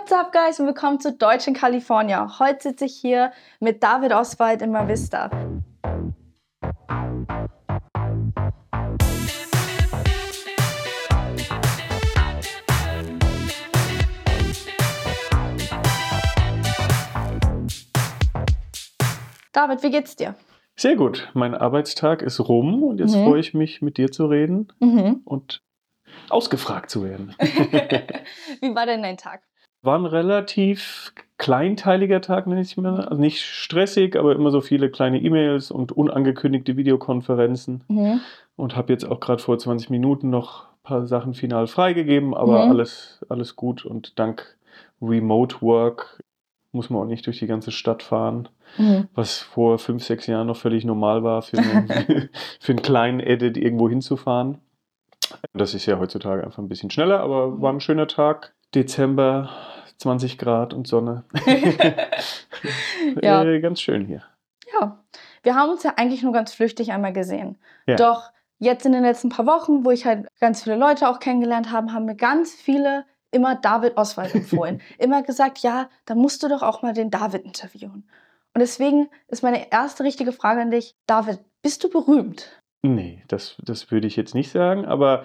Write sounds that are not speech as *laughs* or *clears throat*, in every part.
What's up, guys, und willkommen zu Deutsch in California. Heute sitze ich hier mit David Oswald in Mavista. David, wie geht's dir? Sehr gut. Mein Arbeitstag ist rum und jetzt Mhm. freue ich mich, mit dir zu reden Mhm. und ausgefragt zu werden. *laughs* wie war denn dein Tag? War ein relativ kleinteiliger Tag, nenne ich es mal. Also nicht stressig, aber immer so viele kleine E-Mails und unangekündigte Videokonferenzen. Mhm. Und habe jetzt auch gerade vor 20 Minuten noch ein paar Sachen final freigegeben, aber Mhm. alles, alles gut. Und dank Remote Work muss man auch nicht durch die ganze Stadt fahren. Mhm. was vor fünf, sechs Jahren noch völlig normal war, für einen, *laughs* für einen kleinen Edit irgendwo hinzufahren. Das ist ja heutzutage einfach ein bisschen schneller, aber war ein schöner Tag. Dezember, 20 Grad und Sonne. *laughs* Ja. äh, ganz schön hier. Ja, wir haben uns ja eigentlich nur ganz flüchtig einmal gesehen. Ja. Doch jetzt in den letzten paar Wochen, wo ich halt ganz viele Leute auch kennengelernt habe, haben mir ganz viele immer David Oswald empfohlen. *laughs* immer gesagt, ja, da musst du doch auch mal den David interviewen. Und deswegen ist meine erste richtige Frage an dich, David, bist du berühmt? Nee, das, das würde ich jetzt nicht sagen, aber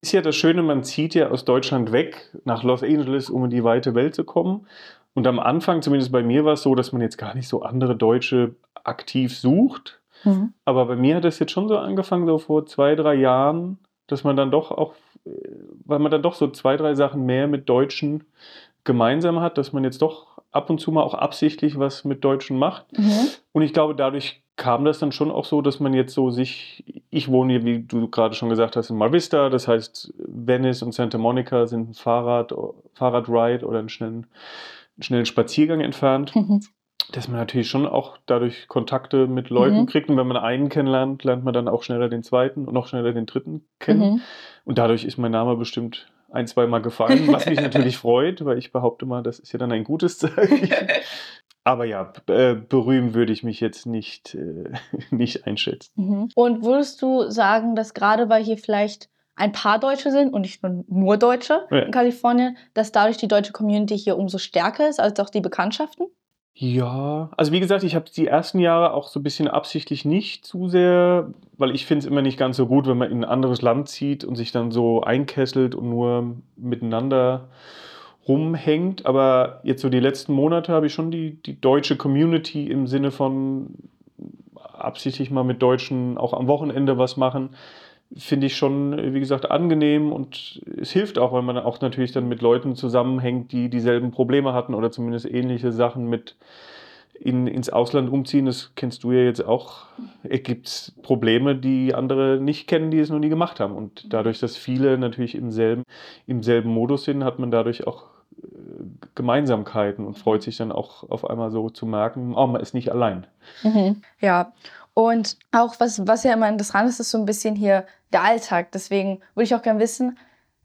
ist ja das Schöne, man zieht ja aus Deutschland weg nach Los Angeles, um in die weite Welt zu kommen. Und am Anfang, zumindest bei mir, war es so, dass man jetzt gar nicht so andere Deutsche aktiv sucht. Aber bei mir hat es jetzt schon so angefangen, so vor zwei, drei Jahren, dass man dann doch auch, äh, weil man dann doch so zwei, drei Sachen mehr mit Deutschen gemeinsam hat, dass man jetzt doch ab und zu mal auch absichtlich was mit Deutschen macht. Mhm. Und ich glaube, dadurch kam das dann schon auch so, dass man jetzt so sich, ich wohne hier, wie du gerade schon gesagt hast, in Mar Vista, das heißt Venice und Santa Monica sind ein Fahrrad, Fahrradride oder einen schnellen, einen schnellen Spaziergang entfernt *laughs* Mhm. dass man natürlich schon auch dadurch Kontakte mit Leuten Mhm. kriegt und wenn man einen kennenlernt, lernt man dann auch schneller den zweiten und noch schneller den dritten kennen. Mhm. Und dadurch ist mein Name bestimmt ein, zweimal gefallen, was mich *laughs* natürlich freut, weil ich behaupte mal, das ist ja dann ein gutes Zeichen. *laughs* Aber ja, äh, berühmen würde ich mich jetzt nicht, äh, *laughs* nicht einschätzen. Mhm. Und würdest du sagen, dass gerade weil hier vielleicht ein paar Deutsche sind und nicht nur, nur Deutsche Ja. in Kalifornien, dass dadurch die deutsche Community hier umso stärker ist als auch die Bekanntschaften? Ja, also wie gesagt, ich habe die ersten Jahre auch so ein bisschen absichtlich nicht zu sehr, weil ich finde es immer nicht ganz so gut, wenn man in ein anderes Land zieht und sich dann so einkesselt und nur miteinander rumhängt. Aber jetzt so die letzten Monate habe ich schon die, die deutsche Community im Sinne von absichtlich mal mit Deutschen auch am Wochenende was machen, finde ich schon, wie gesagt, angenehm und es hilft auch, weil man auch natürlich dann mit Leuten zusammenhängt, die dieselben Probleme hatten oder zumindest ähnliche Sachen mit in, ins Ausland umziehen. Das kennst du ja jetzt auch. Es gibt Probleme, die andere nicht kennen, die es noch nie gemacht haben. Und dadurch, dass viele natürlich im selben, im selben Modus sind, hat man dadurch auch Gemeinsamkeiten und freut sich dann auch auf einmal so zu merken, oh, man ist nicht allein. Ja, und auch was, was ja immer interessant ist, ist so ein bisschen hier der Alltag. Deswegen würde ich auch gerne wissen,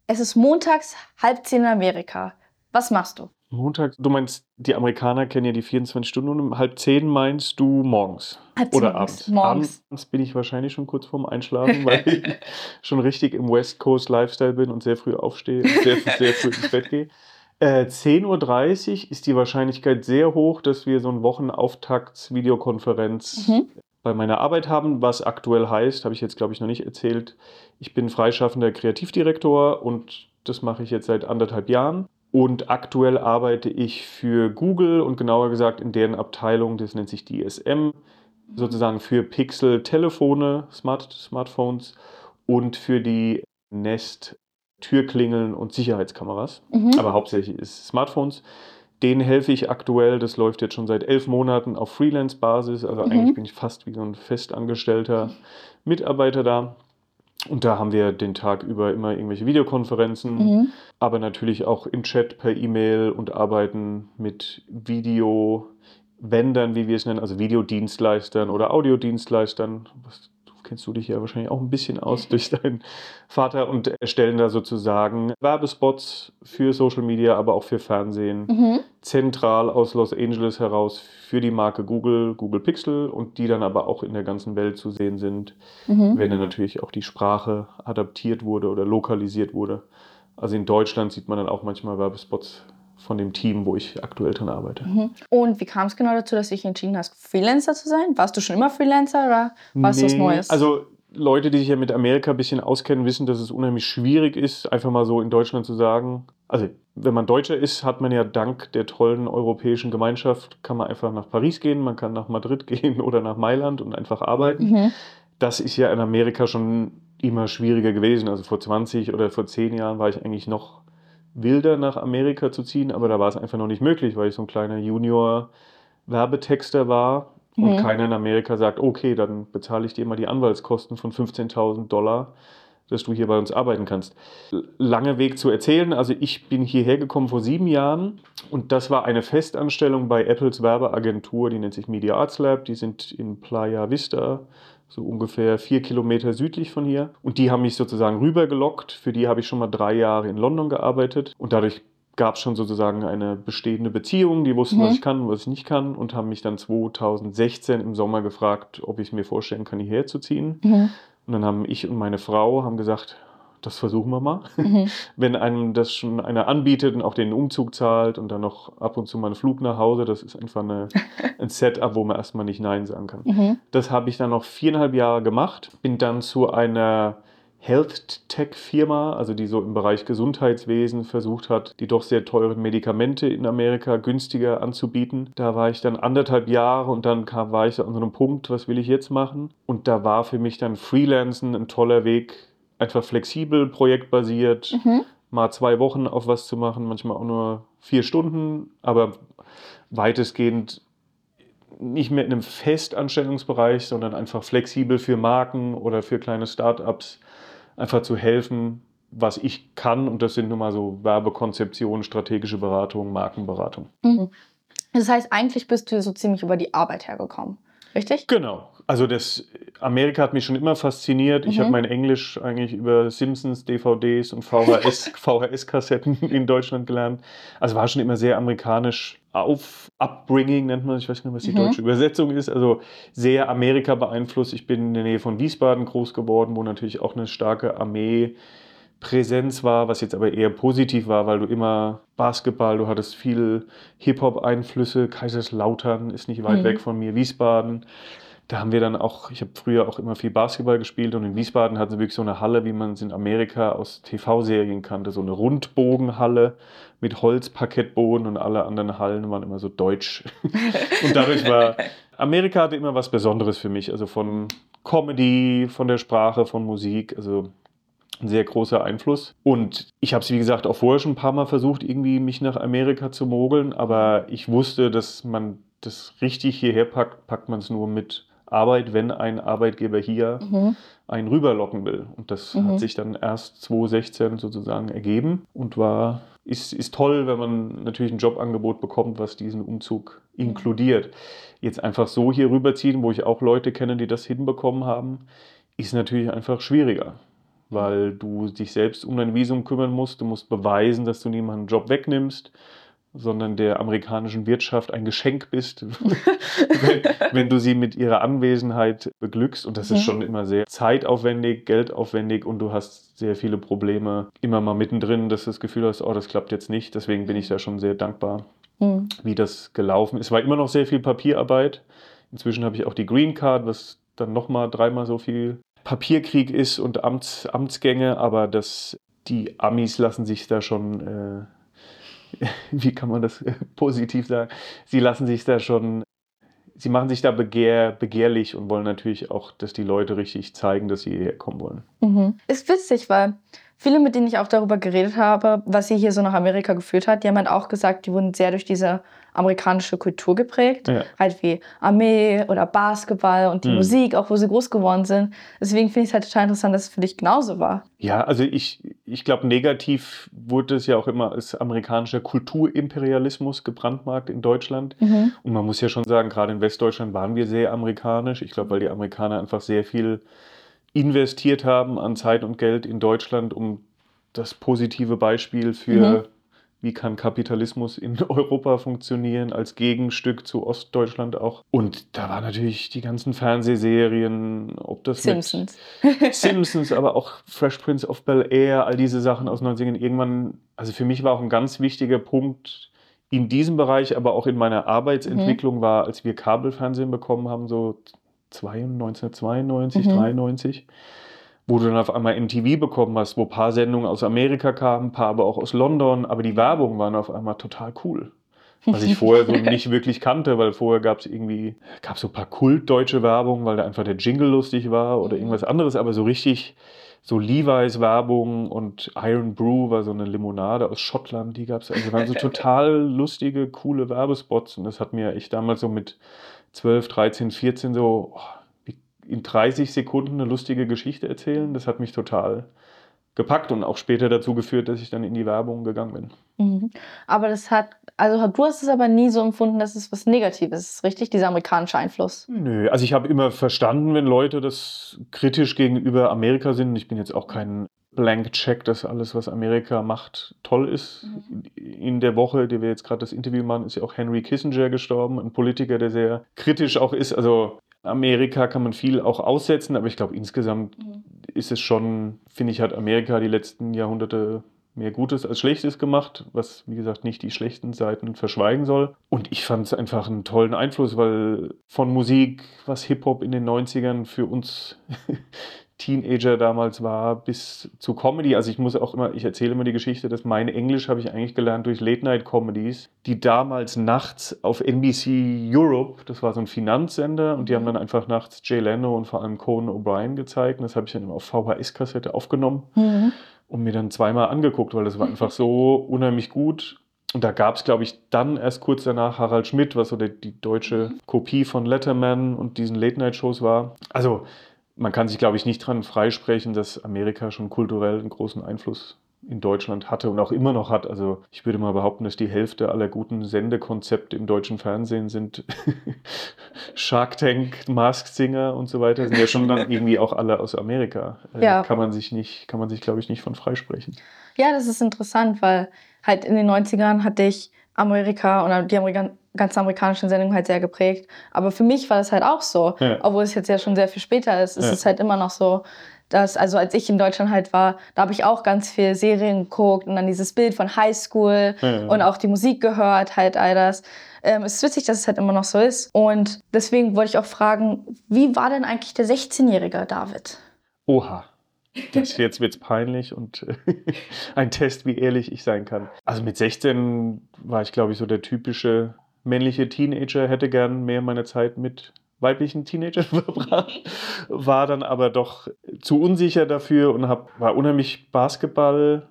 es ist montags halb zehn in Amerika. Was machst du? Montag, du meinst, die Amerikaner kennen ja die 24 Stunden und um halb zehn meinst du morgens Halb zehn oder morgens. abends. Morgens. Abends bin ich wahrscheinlich schon kurz vorm Einschlafen, weil ich *laughs* schon richtig im West Coast Lifestyle bin und sehr früh aufstehe und sehr, sehr früh ins Bett gehe. Äh, 10.30 Uhr ist die Wahrscheinlichkeit sehr hoch, dass wir so eine Wochenauftakts-Videokonferenz Mhm. bei meiner Arbeit haben, was aktuell heißt, habe ich jetzt glaube ich noch nicht erzählt. Ich bin freischaffender Kreativdirektor und das mache ich jetzt seit anderthalb Jahren. Und aktuell arbeite ich für Google und genauer gesagt in deren Abteilung, das nennt sich DSM, sozusagen für Pixel-Telefone, Smart Smartphones und für die Nest Türklingeln und Sicherheitskameras. Mhm. Aber hauptsächlich ist es Smartphones. Denen helfe ich aktuell, das läuft jetzt schon seit elf Monaten auf Freelance-Basis. Also Mhm. eigentlich bin ich fast wie so ein festangestellter Mitarbeiter da. Und da haben wir den Tag über immer irgendwelche Videokonferenzen, Mhm. aber natürlich auch im Chat per E-Mail und arbeiten mit Video-Vendern, wie wir es nennen, also Videodienstleistern oder Audiodienstleistern. Was, kennst du dich ja wahrscheinlich auch ein bisschen aus *laughs* durch deinen Vater und erstellen da sozusagen Werbespots für Social Media, aber auch für Fernsehen Mhm. zentral aus Los Angeles heraus für die Marke Google, Google Pixel und die dann aber auch in der ganzen Welt zu sehen sind, Mhm. wenn dann natürlich auch die Sprache adaptiert wurde oder lokalisiert wurde. Also in Deutschland sieht man dann auch manchmal Werbespots von dem Team, wo ich aktuell dran arbeite. Mhm. Und wie kam es genau dazu, dass du dich entschieden hast, Freelancer zu sein? Warst du schon immer Freelancer oder war es nee, was Neues? Also Leute, die sich ja mit Amerika ein bisschen auskennen, wissen, dass es unheimlich schwierig ist, einfach mal so in Deutschland zu sagen. Also, wenn man Deutscher ist, hat man ja dank der tollen europäischen Gemeinschaft, kann man einfach nach Paris gehen, man kann nach Madrid *laughs* gehen oder nach Mailand und einfach arbeiten. Mhm. Das ist ja in Amerika schon immer schwieriger gewesen. Also vor 20 oder vor 10 Jahren war ich eigentlich noch wilder nach Amerika zu ziehen, aber da war es einfach noch nicht möglich, weil ich so ein kleiner Junior-Werbetexter war und mhm. keiner in Amerika sagt, okay, dann bezahle ich dir mal die Anwaltskosten von 15.000 Dollar, dass du hier bei uns arbeiten kannst. Lange Weg zu erzählen. Also ich bin hierher gekommen vor sieben Jahren und das war eine Festanstellung bei Apples Werbeagentur, die nennt sich Media Arts Lab. Die sind in Playa Vista, so ungefähr vier Kilometer südlich von hier. Und die haben mich sozusagen rübergelockt. Für die habe ich schon mal drei Jahre in London gearbeitet und dadurch gab es schon sozusagen eine bestehende Beziehung. Die wussten, mhm. was ich kann und was ich nicht kann und haben mich dann 2016 im Sommer gefragt, ob ich mir vorstellen kann, hierher zu ziehen. Mhm. Und dann haben ich und meine Frau haben gesagt, das versuchen wir mal. Mhm. *laughs* Wenn einem das schon einer anbietet und auch den Umzug zahlt und dann noch ab und zu mal einen Flug nach Hause, das ist einfach eine, *laughs* ein Setup, wo man erstmal nicht Nein sagen kann. Mhm. Das habe ich dann noch viereinhalb Jahre gemacht, bin dann zu einer Health Tech Firma, also die so im Bereich Gesundheitswesen versucht hat, die doch sehr teuren Medikamente in Amerika günstiger anzubieten. Da war ich dann anderthalb Jahre und dann kam, war ich an so einem Punkt, was will ich jetzt machen? Und da war für mich dann Freelancen ein toller Weg, einfach flexibel, projektbasiert, mhm. mal zwei Wochen auf was zu machen, manchmal auch nur vier Stunden, aber weitestgehend nicht mehr in einem Festanstellungsbereich, sondern einfach flexibel für Marken oder für kleine Startups einfach zu helfen, was ich kann. Und das sind nun mal so Werbekonzeption, strategische Beratung, Markenberatung. Mhm. Das heißt, eigentlich bist du so ziemlich über die Arbeit hergekommen, richtig? Genau. Also das Amerika hat mich schon immer fasziniert. Ich habe mhm. mein Englisch eigentlich über Simpsons, DVDs und VHS, *laughs* VHS-Kassetten in Deutschland gelernt. Also war schon immer sehr amerikanisch auf Upbringing nennt man, ich weiß nicht, was die mhm. deutsche Übersetzung ist, also sehr Amerika beeinflusst. Ich bin in der Nähe von Wiesbaden groß geworden, wo natürlich auch eine starke Armee Präsenz war, was jetzt aber eher positiv war, weil du immer Basketball, du hattest viel Hip-Hop-Einflüsse, Kaiserslautern ist nicht weit mhm. weg von mir, Wiesbaden. Da haben wir dann auch, ich habe früher auch immer viel Basketball gespielt und in Wiesbaden hatten sie wirklich so eine Halle, wie man es in Amerika aus TV-Serien kannte, so eine Rundbogenhalle mit Holzparkettboden und alle anderen Hallen waren immer so deutsch. *laughs* und dadurch war, Amerika hatte immer was Besonderes für mich, also von Comedy, von der Sprache, von Musik, also ein sehr großer Einfluss. Und ich habe es, wie gesagt, auch vorher schon ein paar Mal versucht, irgendwie mich nach Amerika zu mogeln, aber ich wusste, dass man das richtig hierher packt, packt man es nur mit Arbeit, wenn ein Arbeitgeber hier mhm. einen rüberlocken will. Und das mhm. hat sich dann erst 2016 sozusagen ergeben und war, ist, ist toll, wenn man natürlich ein Jobangebot bekommt, was diesen Umzug inkludiert. Jetzt einfach so hier rüberziehen, wo ich auch Leute kenne, die das hinbekommen haben, ist natürlich einfach schwieriger weil du dich selbst um dein Visum kümmern musst. Du musst beweisen, dass du niemanden einen Job wegnimmst sondern der amerikanischen Wirtschaft ein Geschenk bist, *laughs* wenn, wenn, du sie mit ihrer Anwesenheit beglückst. Und das ist schon immer sehr zeitaufwendig, geldaufwendig und du hast sehr viele Probleme immer mal mittendrin, dass du das Gefühl hast, oh, das klappt jetzt nicht. Deswegen bin ich da schon sehr dankbar, mhm. wie das gelaufen ist. Es war immer noch sehr viel Papierarbeit. Inzwischen habe ich auch die Green Card, was dann nochmal dreimal so viel Papierkrieg ist und Amts, Amtsgänge, aber das, die Amis lassen sich da schon äh, *laughs* wie kann man das positiv sagen? Sie lassen sich da schon, sie machen sich da begehr, begehrlich und wollen natürlich auch, dass die Leute richtig zeigen, dass sie hierher kommen wollen. Mhm. Ist witzig, weil viele, mit denen ich auch darüber geredet habe, was sie hier so nach Amerika geführt hat, die haben halt auch gesagt, die wurden sehr durch diese amerikanische Kultur geprägt. Ja. Halt wie Armee oder Basketball und die mhm. Musik, auch wo sie groß geworden sind. Deswegen finde ich es halt total interessant, dass es für dich genauso war. Ja, also ich, ich glaube, negativ wurde es ja auch immer als amerikanischer Kulturimperialismus gebrandmarkt in Deutschland. Mhm. Und man muss ja schon sagen, gerade in Westdeutschland waren wir sehr amerikanisch. Ich glaube, weil die Amerikaner einfach sehr viel investiert haben an Zeit und Geld in Deutschland, um das positive Beispiel für mhm wie kann Kapitalismus in *laughs* Europa funktionieren, als Gegenstück zu Ostdeutschland auch. Und da waren natürlich die ganzen Fernsehserien, ob das Simpsons. *laughs* Simpsons, aber auch Fresh Prince of Bel Air, all diese Sachen aus 90ern. Irgendwann, also für mich war auch ein ganz wichtiger Punkt in diesem Bereich, aber auch in meiner Arbeitsentwicklung mhm. war, als wir Kabelfernsehen bekommen haben, so 1992, mhm. 93 wo du dann auf einmal MTV bekommen hast, wo ein paar Sendungen aus Amerika kamen, ein paar aber auch aus London, aber die Werbung waren auf einmal total cool. Was ich vorher so *laughs* nicht wirklich kannte, weil vorher gab es irgendwie, gab so ein paar kultdeutsche Werbung, weil da einfach der Jingle lustig war oder irgendwas anderes, aber so richtig so Levi's Werbung und Iron Brew war so eine Limonade aus Schottland, die gab es. Also waren so *laughs* total lustige, coole Werbespots und das hat mir echt damals so mit 12, 13, 14 so, oh, in 30 Sekunden eine lustige Geschichte erzählen. Das hat mich total gepackt und auch später dazu geführt, dass ich dann in die Werbung gegangen bin. Mhm. Aber das hat, also du hast es aber nie so empfunden, dass es was Negatives ist, richtig? Dieser amerikanische Einfluss? Nö, also ich habe immer verstanden, wenn Leute das kritisch gegenüber Amerika sind. Ich bin jetzt auch kein Blank Check, dass alles, was Amerika macht, toll ist. Mhm. In der Woche, die wir jetzt gerade das Interview machen, ist ja auch Henry Kissinger gestorben, ein Politiker, der sehr kritisch auch ist. Also Amerika kann man viel auch aussetzen, aber ich glaube insgesamt mhm. ist es schon, finde ich, hat Amerika die letzten Jahrhunderte mehr Gutes als Schlechtes gemacht, was wie gesagt nicht die schlechten Seiten verschweigen soll. Und ich fand es einfach einen tollen Einfluss, weil von Musik, was Hip-Hop in den 90ern für uns *laughs* Teenager damals war, bis zu Comedy. Also ich muss auch immer, ich erzähle immer die Geschichte, dass mein Englisch habe ich eigentlich gelernt durch Late-Night-Comedies, die damals nachts auf NBC Europe, das war so ein Finanzsender, und die haben dann einfach nachts Jay Leno und vor allem Conan O'Brien gezeigt. Und das habe ich dann immer auf VHS-Kassette aufgenommen mhm. und mir dann zweimal angeguckt, weil das war einfach so *laughs* unheimlich gut. Und da gab es, glaube ich, dann erst kurz danach Harald Schmidt, was so die, die deutsche Kopie von Letterman und diesen Late-Night-Shows war. Also man kann sich, glaube ich, nicht daran freisprechen, dass Amerika schon kulturell einen großen Einfluss in Deutschland hatte und auch immer noch hat. Also ich würde mal behaupten, dass die Hälfte aller guten Sendekonzepte im deutschen Fernsehen sind *laughs* Shark Tank, Masked Singer und so weiter, sind ja schon dann irgendwie auch alle aus Amerika. Äh, ja. Kann man sich nicht, kann man sich, glaube ich, nicht von freisprechen. Ja, das ist interessant, weil halt in den 90ern hatte ich Amerika oder die Amerika ganze amerikanischen Sendungen halt sehr geprägt. Aber für mich war das halt auch so, ja. obwohl es jetzt ja schon sehr viel später ist, ist ja. es halt immer noch so, dass, also als ich in Deutschland halt war, da habe ich auch ganz viel Serien geguckt und dann dieses Bild von Highschool ja, und auch die Musik gehört, halt all das. Ähm, es ist witzig, dass es halt immer noch so ist. Und deswegen wollte ich auch fragen, wie war denn eigentlich der 16-jährige David? Oha. Das, jetzt wird es peinlich und *laughs* ein Test, wie ehrlich ich sein kann. Also mit 16 war ich, glaube ich, so der typische männliche Teenager, hätte gern mehr meine Zeit mit weiblichen Teenagern *laughs* verbracht, war dann aber doch zu unsicher dafür und hab, war unheimlich Basketball,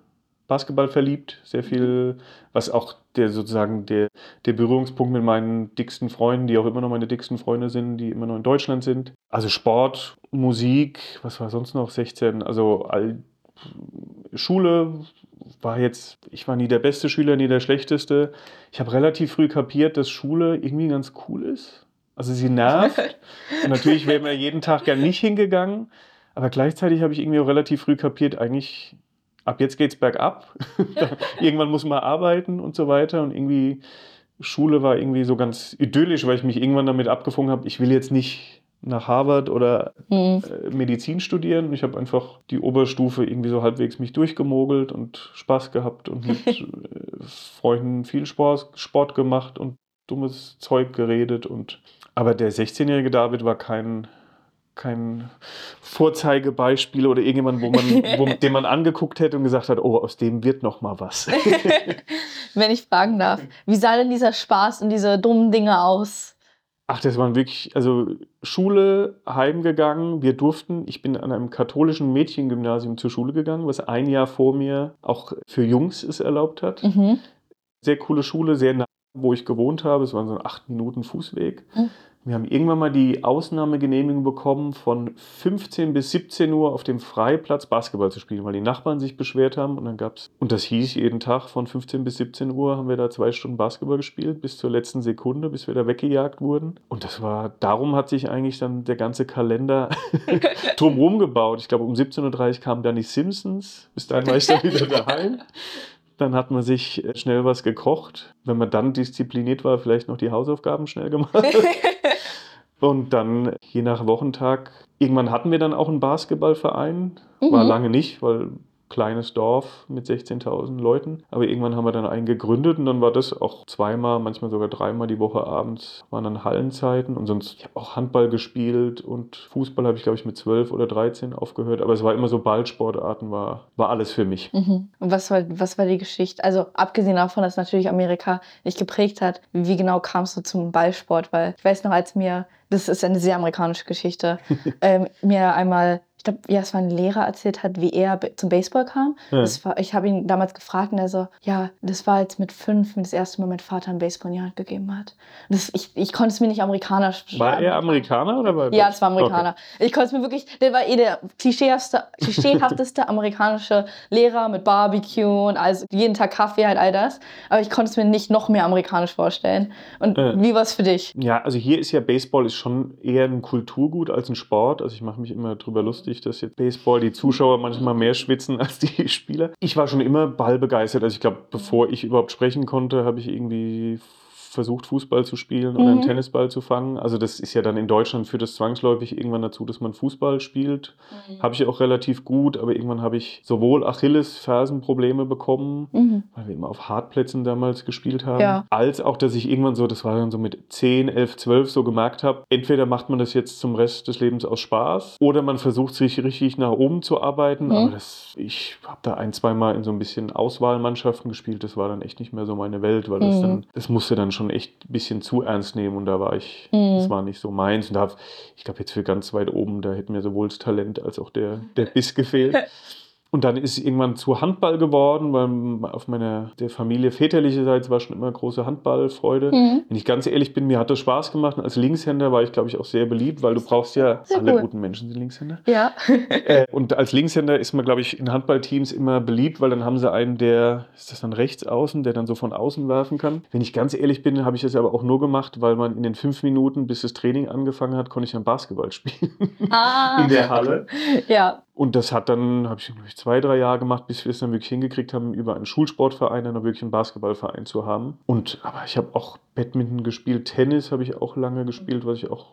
Basketball verliebt, sehr viel, was auch der sozusagen der, der Berührungspunkt mit meinen dicksten Freunden, die auch immer noch meine dicksten Freunde sind, die immer noch in Deutschland sind. Also Sport, Musik, was war sonst noch, 16, also all, Schule war jetzt, ich war nie der beste Schüler, nie der schlechteste. Ich habe relativ früh kapiert, dass Schule irgendwie ganz cool ist. Also sie nervt. Und *laughs* natürlich wäre mir jeden Tag gern nicht hingegangen. Aber gleichzeitig habe ich irgendwie auch relativ früh kapiert, eigentlich ab jetzt geht es bergab. *laughs* irgendwann muss man arbeiten und so weiter. Und irgendwie Schule war irgendwie so ganz idyllisch, weil ich mich irgendwann damit abgefunden habe, ich will jetzt nicht nach Harvard oder mhm. äh, Medizin studieren. Ich habe einfach die Oberstufe irgendwie so halbwegs mich durchgemogelt und Spaß gehabt und mit *laughs* äh, Freunden viel Sport, Sport gemacht und dummes Zeug geredet. Und aber der 16-jährige David war kein kein Vorzeigebeispiel oder irgendjemand, wo man, *laughs* wo, den man angeguckt hätte und gesagt hat, oh, aus dem wird noch mal was. *laughs* Wenn ich fragen darf, wie sah denn dieser Spaß und diese dummen Dinge aus? Ach, das waren wirklich, also Schule, heimgegangen. Wir durften, ich bin an einem katholischen Mädchengymnasium zur Schule gegangen, was ein Jahr vor mir auch für Jungs es erlaubt hat. Mhm. Sehr coole Schule, sehr nah, wo ich gewohnt habe. Es waren so acht Minuten Fußweg. Mhm. Wir haben irgendwann mal die Ausnahmegenehmigung bekommen, von 15 bis 17 Uhr auf dem Freiplatz Basketball zu spielen, weil die Nachbarn sich beschwert haben. Und dann gab's, und das hieß jeden Tag von 15 bis 17 Uhr haben wir da zwei Stunden Basketball gespielt, bis zur letzten Sekunde, bis wir da weggejagt wurden. Und das war, darum hat sich eigentlich dann der ganze Kalender *laughs* drumherum gebaut. Ich glaube, um 17.30 Uhr kamen dann die Simpsons. Bis dahin war ich dann wieder daheim Dann hat man sich schnell was gekocht. Wenn man dann diszipliniert war, vielleicht noch die Hausaufgaben schnell gemacht. *laughs* Und dann je nach Wochentag, irgendwann hatten wir dann auch einen Basketballverein. War Mhm. lange nicht, weil kleines Dorf mit 16.000 Leuten. Aber irgendwann haben wir dann einen gegründet und dann war das auch zweimal, manchmal sogar dreimal die Woche abends, waren dann Hallenzeiten. Und sonst, ich habe auch Handball gespielt und Fußball habe ich, glaube ich, mit 12 oder 13 aufgehört. Aber es war immer so Ballsportarten, war, war alles für mich. Mhm. Und was war, was war die Geschichte? Also abgesehen davon, dass natürlich Amerika dich geprägt hat, wie genau kamst du zum Ballsport? Weil ich weiß noch, als mir, das ist eine sehr amerikanische Geschichte, *laughs* ähm, mir einmal, ich glaube, ja, es war ein Lehrer erzählt hat, wie er zum Baseball kam. Ja. Das war, ich habe ihn damals gefragt und er so, ja, das war jetzt mit fünf, das erste Mal mein Vater einen Baseball in die Hand gegeben hat. Das, ich, ich konnte es mir nicht amerikanisch War er Amerikaner oder war ja, das war Amerikaner. Ich konnte es mir wirklich, der war eh der klischeehafteste, *laughs* klischeehafteste amerikanische Lehrer mit Barbecue und also jeden Tag Kaffee, halt all das. Aber ich konnte es mir nicht noch mehr amerikanisch vorstellen. Und Ja. wie war es für dich? Ja, also hier ist ja Baseball ist schon eher ein Kulturgut als ein Sport. Also ich mache mich immer drüber lustig, dass jetzt Baseball die Zuschauer manchmal mehr schwitzen *laughs* als die Spieler. Ich war schon immer ballbegeistert. Also ich glaube, bevor ich überhaupt sprechen konnte, habe ich irgendwie versucht, Fußball zu spielen oder einen Mhm. Tennisball zu fangen. Also das ist ja dann in Deutschland führt das zwangsläufig irgendwann dazu, dass man Fußball spielt. Habe ich auch relativ gut, aber irgendwann habe ich sowohl Achilles-Fersenprobleme bekommen, Mhm. weil wir immer auf Hartplätzen damals gespielt haben, Ja. als auch, dass ich irgendwann so, das war dann so mit 10, 11, 12 so gemerkt habe, entweder macht man das jetzt zum Rest des Lebens aus Spaß oder man versucht sich richtig nach oben zu arbeiten, Mhm. aber das, ich habe da ein, zwei Mal in so ein bisschen Auswahlmannschaften gespielt, das war dann echt nicht mehr so meine Welt, weil das Mhm. dann, das musste dann schon echt ein bisschen zu ernst nehmen und da war ich, Mhm. das war nicht so meins und da, hab- ich glaube jetzt für ganz weit oben, da hätte mir sowohl das Talent als auch der, der Biss gefehlt. *laughs* Und dann ist es irgendwann zu Handball geworden, weil auf meiner der Familie väterlicherseits war schon immer große Handballfreude. Mhm. Wenn ich ganz ehrlich bin, mir hat das Spaß gemacht. Und als Linkshänder war ich, glaube ich, auch sehr beliebt, weil du brauchst ja, Sehr alle cool. guten Menschen sind Linkshänder. Ja. *laughs* Äh, und als Linkshänder ist man, glaube ich, in Handballteams immer beliebt, weil dann haben sie einen, der, ist das dann rechts außen, der dann so von außen werfen kann. Wenn ich ganz ehrlich bin, habe ich das aber auch nur gemacht, weil man in den fünf Minuten, bis das Training angefangen hat, konnte ich dann Basketball *laughs* spielen. Ah. In der Halle. Ja. Und das hat dann, habe ich glaube ich, zwei, drei Jahre gemacht, bis wir es dann wirklich hingekriegt haben, über einen Schulsportverein dann wirklich einen Basketballverein zu haben. Und aber ich habe auch Badminton gespielt, Tennis habe ich auch lange gespielt, was ich auch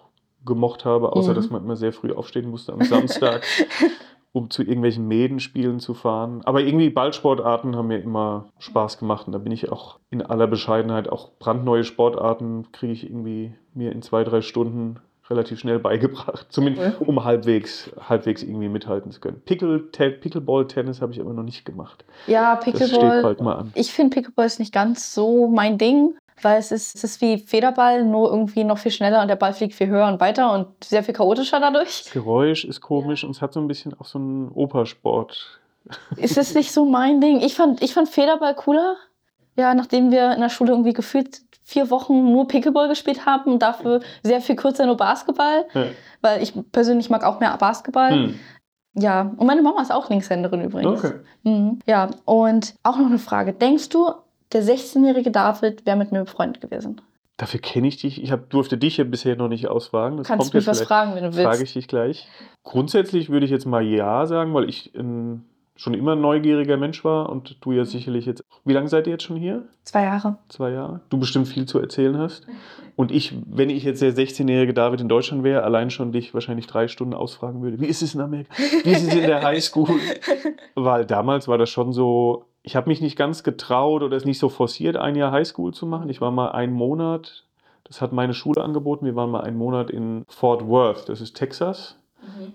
gemocht habe, außer Mhm. dass man immer sehr früh aufstehen musste am Samstag, *laughs* um zu irgendwelchen Mädenspielen zu fahren. Aber irgendwie Ballsportarten haben mir immer Spaß gemacht und da bin ich auch in aller Bescheidenheit, auch brandneue Sportarten kriege ich irgendwie mir in zwei, drei Stunden relativ schnell beigebracht. Zumindest Cool. um halbwegs, halbwegs irgendwie mithalten zu können. Pickle, Te- Pickleball-Tennis habe ich aber noch nicht gemacht. Ja, Pickleball. bald mal an. Ich finde Pickleball ist nicht ganz so mein Ding, weil es ist, es ist wie Federball, nur irgendwie noch viel schneller und der Ball fliegt viel höher und weiter und sehr viel chaotischer dadurch. Das Geräusch ist komisch und es hat so ein bisschen auch so einen Opersport. Ist es nicht so mein Ding? Ich fand, ich fand Federball cooler. Ja, nachdem wir in der Schule irgendwie gefühlt vier Wochen nur Pickleball gespielt haben und dafür sehr viel kürzer nur Basketball, Ja. weil ich persönlich mag auch mehr Basketball. Hm. Ja, und meine Mama ist auch Linkshänderin übrigens. Okay. Mhm. Ja, und auch noch eine Frage. Denkst du, der 16-jährige David wäre mit mir befreundet gewesen? Dafür kenne ich dich. Ich hab, durfte dich ja bisher noch nicht ausfragen. Das Kannst du mich was fragen, wenn du willst? Frage ich dich gleich. Grundsätzlich würde ich jetzt mal ja sagen, weil ich ein, schon immer ein neugieriger Mensch war und du ja sicherlich jetzt. Wie lange seid ihr jetzt schon hier? Zwei Jahre. Zwei Jahre. Du bestimmt viel zu erzählen hast. Und ich, wenn ich jetzt der 16-jährige David in Deutschland wäre, allein schon dich wahrscheinlich drei Stunden ausfragen würde. Wie ist es in Amerika? Wie ist es in der *laughs* Highschool? Weil damals war das schon so, ich habe mich nicht ganz getraut oder es nicht so forciert, ein Jahr Highschool zu machen. Ich war mal einen Monat, das hat meine Schule angeboten, wir waren mal einen Monat in Fort Worth, das ist Texas.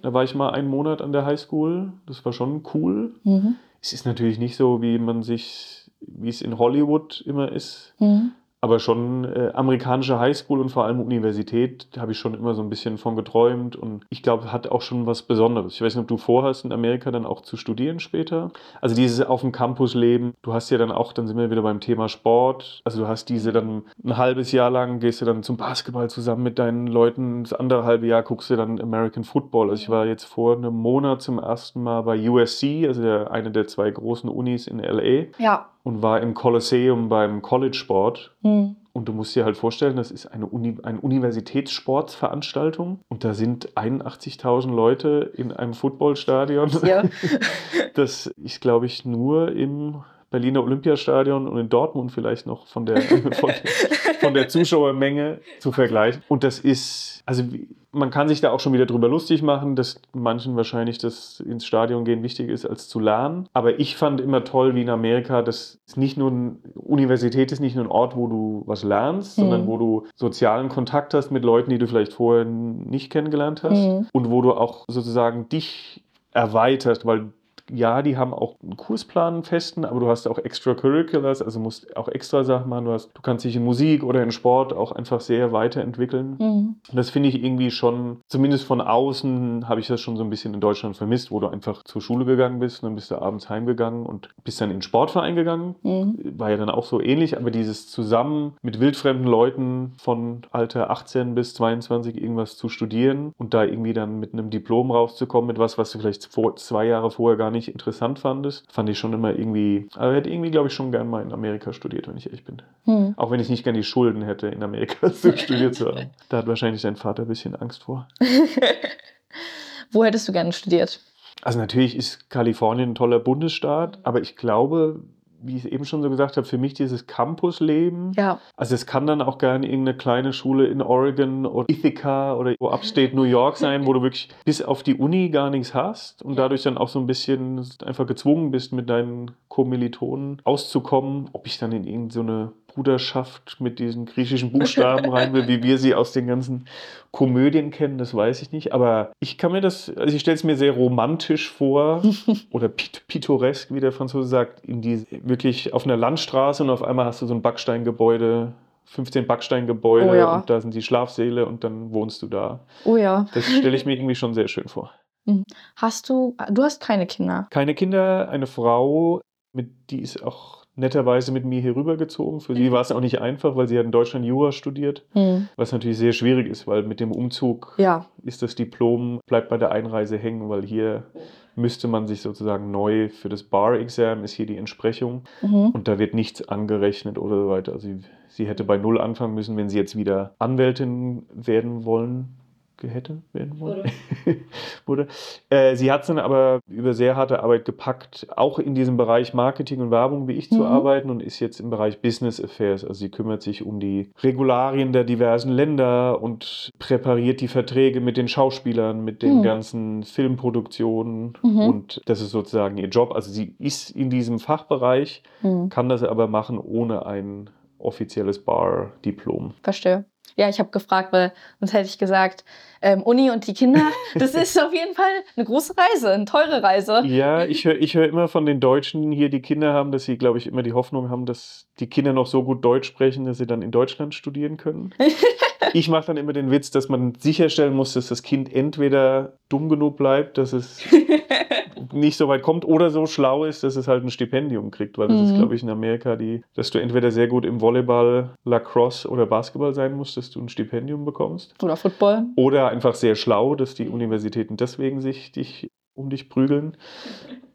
Da war ich mal einen Monat an der Highschool. Das war schon cool. Mhm. Es ist natürlich nicht so, wie man sich, wie es in Hollywood immer ist. Mhm. Aber schon äh, amerikanische Highschool und vor allem Universität, habe ich schon immer so ein bisschen von geträumt. Und ich glaube, hat auch schon was Besonderes. Ich weiß nicht, ob du vorhast, in Amerika dann auch zu studieren später. Also dieses auf dem Campus leben. Du hast ja dann auch, dann sind wir wieder beim Thema Sport. Also du hast diese dann ein halbes Jahr lang, gehst du dann zum Basketball zusammen mit deinen Leuten. Das andere halbe Jahr guckst du dann American Football. Also ich war jetzt vor einem Monat zum ersten Mal bei USC, also der, eine der zwei großen Unis in LA Ja. Und war im Kolosseum beim College-Sport. Mhm. Und du musst dir halt vorstellen, das ist eine, Uni eine Universitätssportsveranstaltung und da sind 81.000 Leute in einem Footballstadion. Ja. *laughs* Das ist, glaube ich, nur im Berliner Olympiastadion und in Dortmund vielleicht noch von der, *laughs* *laughs* von, von der Zuschauermenge zu vergleichen. Und das ist, also man kann sich da auch schon wieder drüber lustig machen, dass manchen wahrscheinlich das ins Stadion gehen wichtiger ist als zu lernen. Aber ich fand immer toll, wie in Amerika, dass es nicht nur eine Universität ist, nicht nur ein Ort, wo du was lernst, mhm. sondern wo du sozialen Kontakt hast mit Leuten, die du vielleicht vorher nicht kennengelernt hast mhm. und wo du auch sozusagen dich erweiterst, weil ja, die haben auch einen Kursplan festen, aber du hast auch Extracurriculars, also musst auch extra Sachen machen. Du, hast, du kannst dich in Musik oder in Sport auch einfach sehr weiterentwickeln. Mhm. Das finde ich irgendwie schon, zumindest von außen habe ich das schon so ein bisschen in Deutschland vermisst, wo du einfach zur Schule gegangen bist und dann bist du abends heimgegangen und bist dann in den Sportverein gegangen. Mhm. War ja dann auch so ähnlich, aber dieses zusammen mit wildfremden Leuten von Alter 18 bis 22 irgendwas zu studieren und da irgendwie dann mit einem Diplom rauszukommen, mit was, was du vielleicht vor, zwei Jahre vorher gar nicht nicht interessant fandest, fand ich schon immer irgendwie, aber hätte irgendwie, glaube ich, schon gern mal in Amerika studiert, wenn ich ehrlich bin. Hm. Auch wenn ich nicht gern die Schulden hätte, in Amerika *laughs* zu studiert zu haben. *laughs* Da hat wahrscheinlich dein Vater ein bisschen Angst vor. *laughs* Wo hättest du gerne studiert? Also natürlich ist Kalifornien ein toller Bundesstaat, aber ich glaube, wie ich eben schon so gesagt habe, für mich dieses Campusleben. Ja. Also es kann dann auch gerne irgendeine kleine Schule in Oregon oder Ithaca oder Upstate New York sein, wo du wirklich bis auf die Uni gar nichts hast und dadurch dann auch so ein bisschen einfach gezwungen bist, mit deinen Kommilitonen auszukommen. Ob ich dann in irgendeine Bruderschaft mit diesen griechischen Buchstaben rein will, wie wir sie aus den ganzen Komödien kennen, das weiß ich nicht. Aber ich kann mir das, also ich stelle es mir sehr romantisch vor *laughs* oder pittoresk, wie der Franzose sagt, in die wirklich auf einer Landstraße und auf einmal hast du so ein Backsteingebäude 15 Backsteingebäude oh ja. und da sind die Schlafsäle und dann wohnst du da. Oh ja. Das stelle ich mir irgendwie schon sehr schön vor. Mhm. Hast du, du hast keine Kinder? Keine Kinder, eine Frau, mit die ist auch netterweise mit mir hier rübergezogen. Für sie mhm. war es auch nicht einfach, weil sie hat in Deutschland Jura studiert, mhm. was natürlich sehr schwierig ist, weil mit dem Umzug ja. ist das Diplom, bleibt bei der Einreise hängen, weil hier müsste man sich sozusagen neu für das Bar-Exam, ist hier die Entsprechung mhm. und da wird nichts angerechnet oder so weiter. Also sie, sie hätte bei Null anfangen müssen, wenn sie jetzt wieder Anwältin werden wollen hätte werden wollen. *laughs* Wurde. Äh, sie hat es dann aber über sehr harte Arbeit gepackt, auch in diesem Bereich Marketing und Werbung wie ich mhm. zu arbeiten und ist jetzt im Bereich Business Affairs. Also sie kümmert sich um die Regularien der diversen Länder und präpariert die Verträge mit den Schauspielern, mit den mhm. ganzen Filmproduktionen mhm. und das ist sozusagen ihr Job. Also sie ist in diesem Fachbereich, mhm. kann das aber machen ohne ein offizielles Bar-Diplom. Verstehe. Ja, ich habe gefragt, weil sonst hätte ich gesagt, ähm, Uni und die Kinder, *laughs* das ist auf jeden Fall eine große Reise, eine teure Reise. Ja, ich höre ich hör immer von den Deutschen hier, die Kinder haben, dass sie, glaube ich, immer die Hoffnung haben, dass die Kinder noch so gut Deutsch sprechen, dass sie dann in Deutschland studieren können. *laughs* ich mache dann immer den Witz, dass man sicherstellen muss, dass das Kind entweder dumm genug bleibt, dass es *laughs* nicht so weit kommt oder so schlau ist, dass es halt ein Stipendium kriegt, weil das mhm. ist, glaube ich, in Amerika die, dass du entweder sehr gut im Volleyball, Lacrosse oder Basketball sein musst, dass du ein Stipendium bekommst. Oder Football. Oder einfach sehr schlau, dass die Universitäten deswegen sich dich um dich prügeln.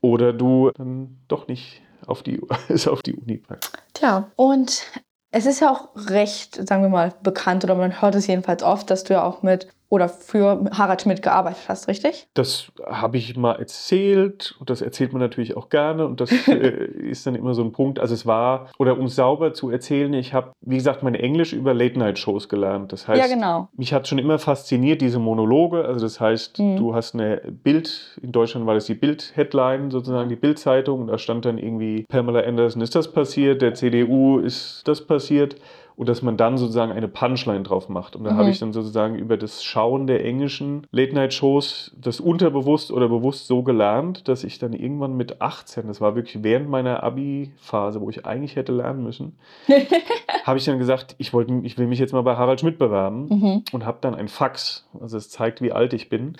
Oder du dann doch nicht auf die, *laughs* auf die Uni packst. Tja, und es ist ja auch recht, sagen wir mal, bekannt oder man hört es jedenfalls oft, dass du ja auch mit oder für Harald Schmidt gearbeitet hast, richtig? Das habe ich mal erzählt und das erzählt man natürlich auch gerne und das äh, *laughs* ist dann immer so ein Punkt. Also es war, oder um sauber zu erzählen, ich habe, wie gesagt, mein Englisch über Late-Night-Shows gelernt. Das heißt, ja, genau. mich hat schon immer fasziniert, diese Monologe. Also das heißt, mhm. du hast eine Bild, in Deutschland war das die Bild-Headline, sozusagen die Bild-Zeitung und da stand dann irgendwie, Pamela Anderson ist das passiert, der CDU ist das passiert und dass man dann sozusagen eine Punchline drauf macht. Und da mhm. habe ich dann sozusagen über das Schauen der englischen Late-Night-Shows das unterbewusst oder bewusst so gelernt, dass ich dann irgendwann mit 18, das war wirklich während meiner Abi-Phase, wo ich eigentlich hätte lernen müssen, *laughs* habe ich dann gesagt, ich, wollte, ich will mich jetzt mal bei Harald Schmidt bewerben mhm. und habe dann ein Fax, also es zeigt, wie alt ich bin.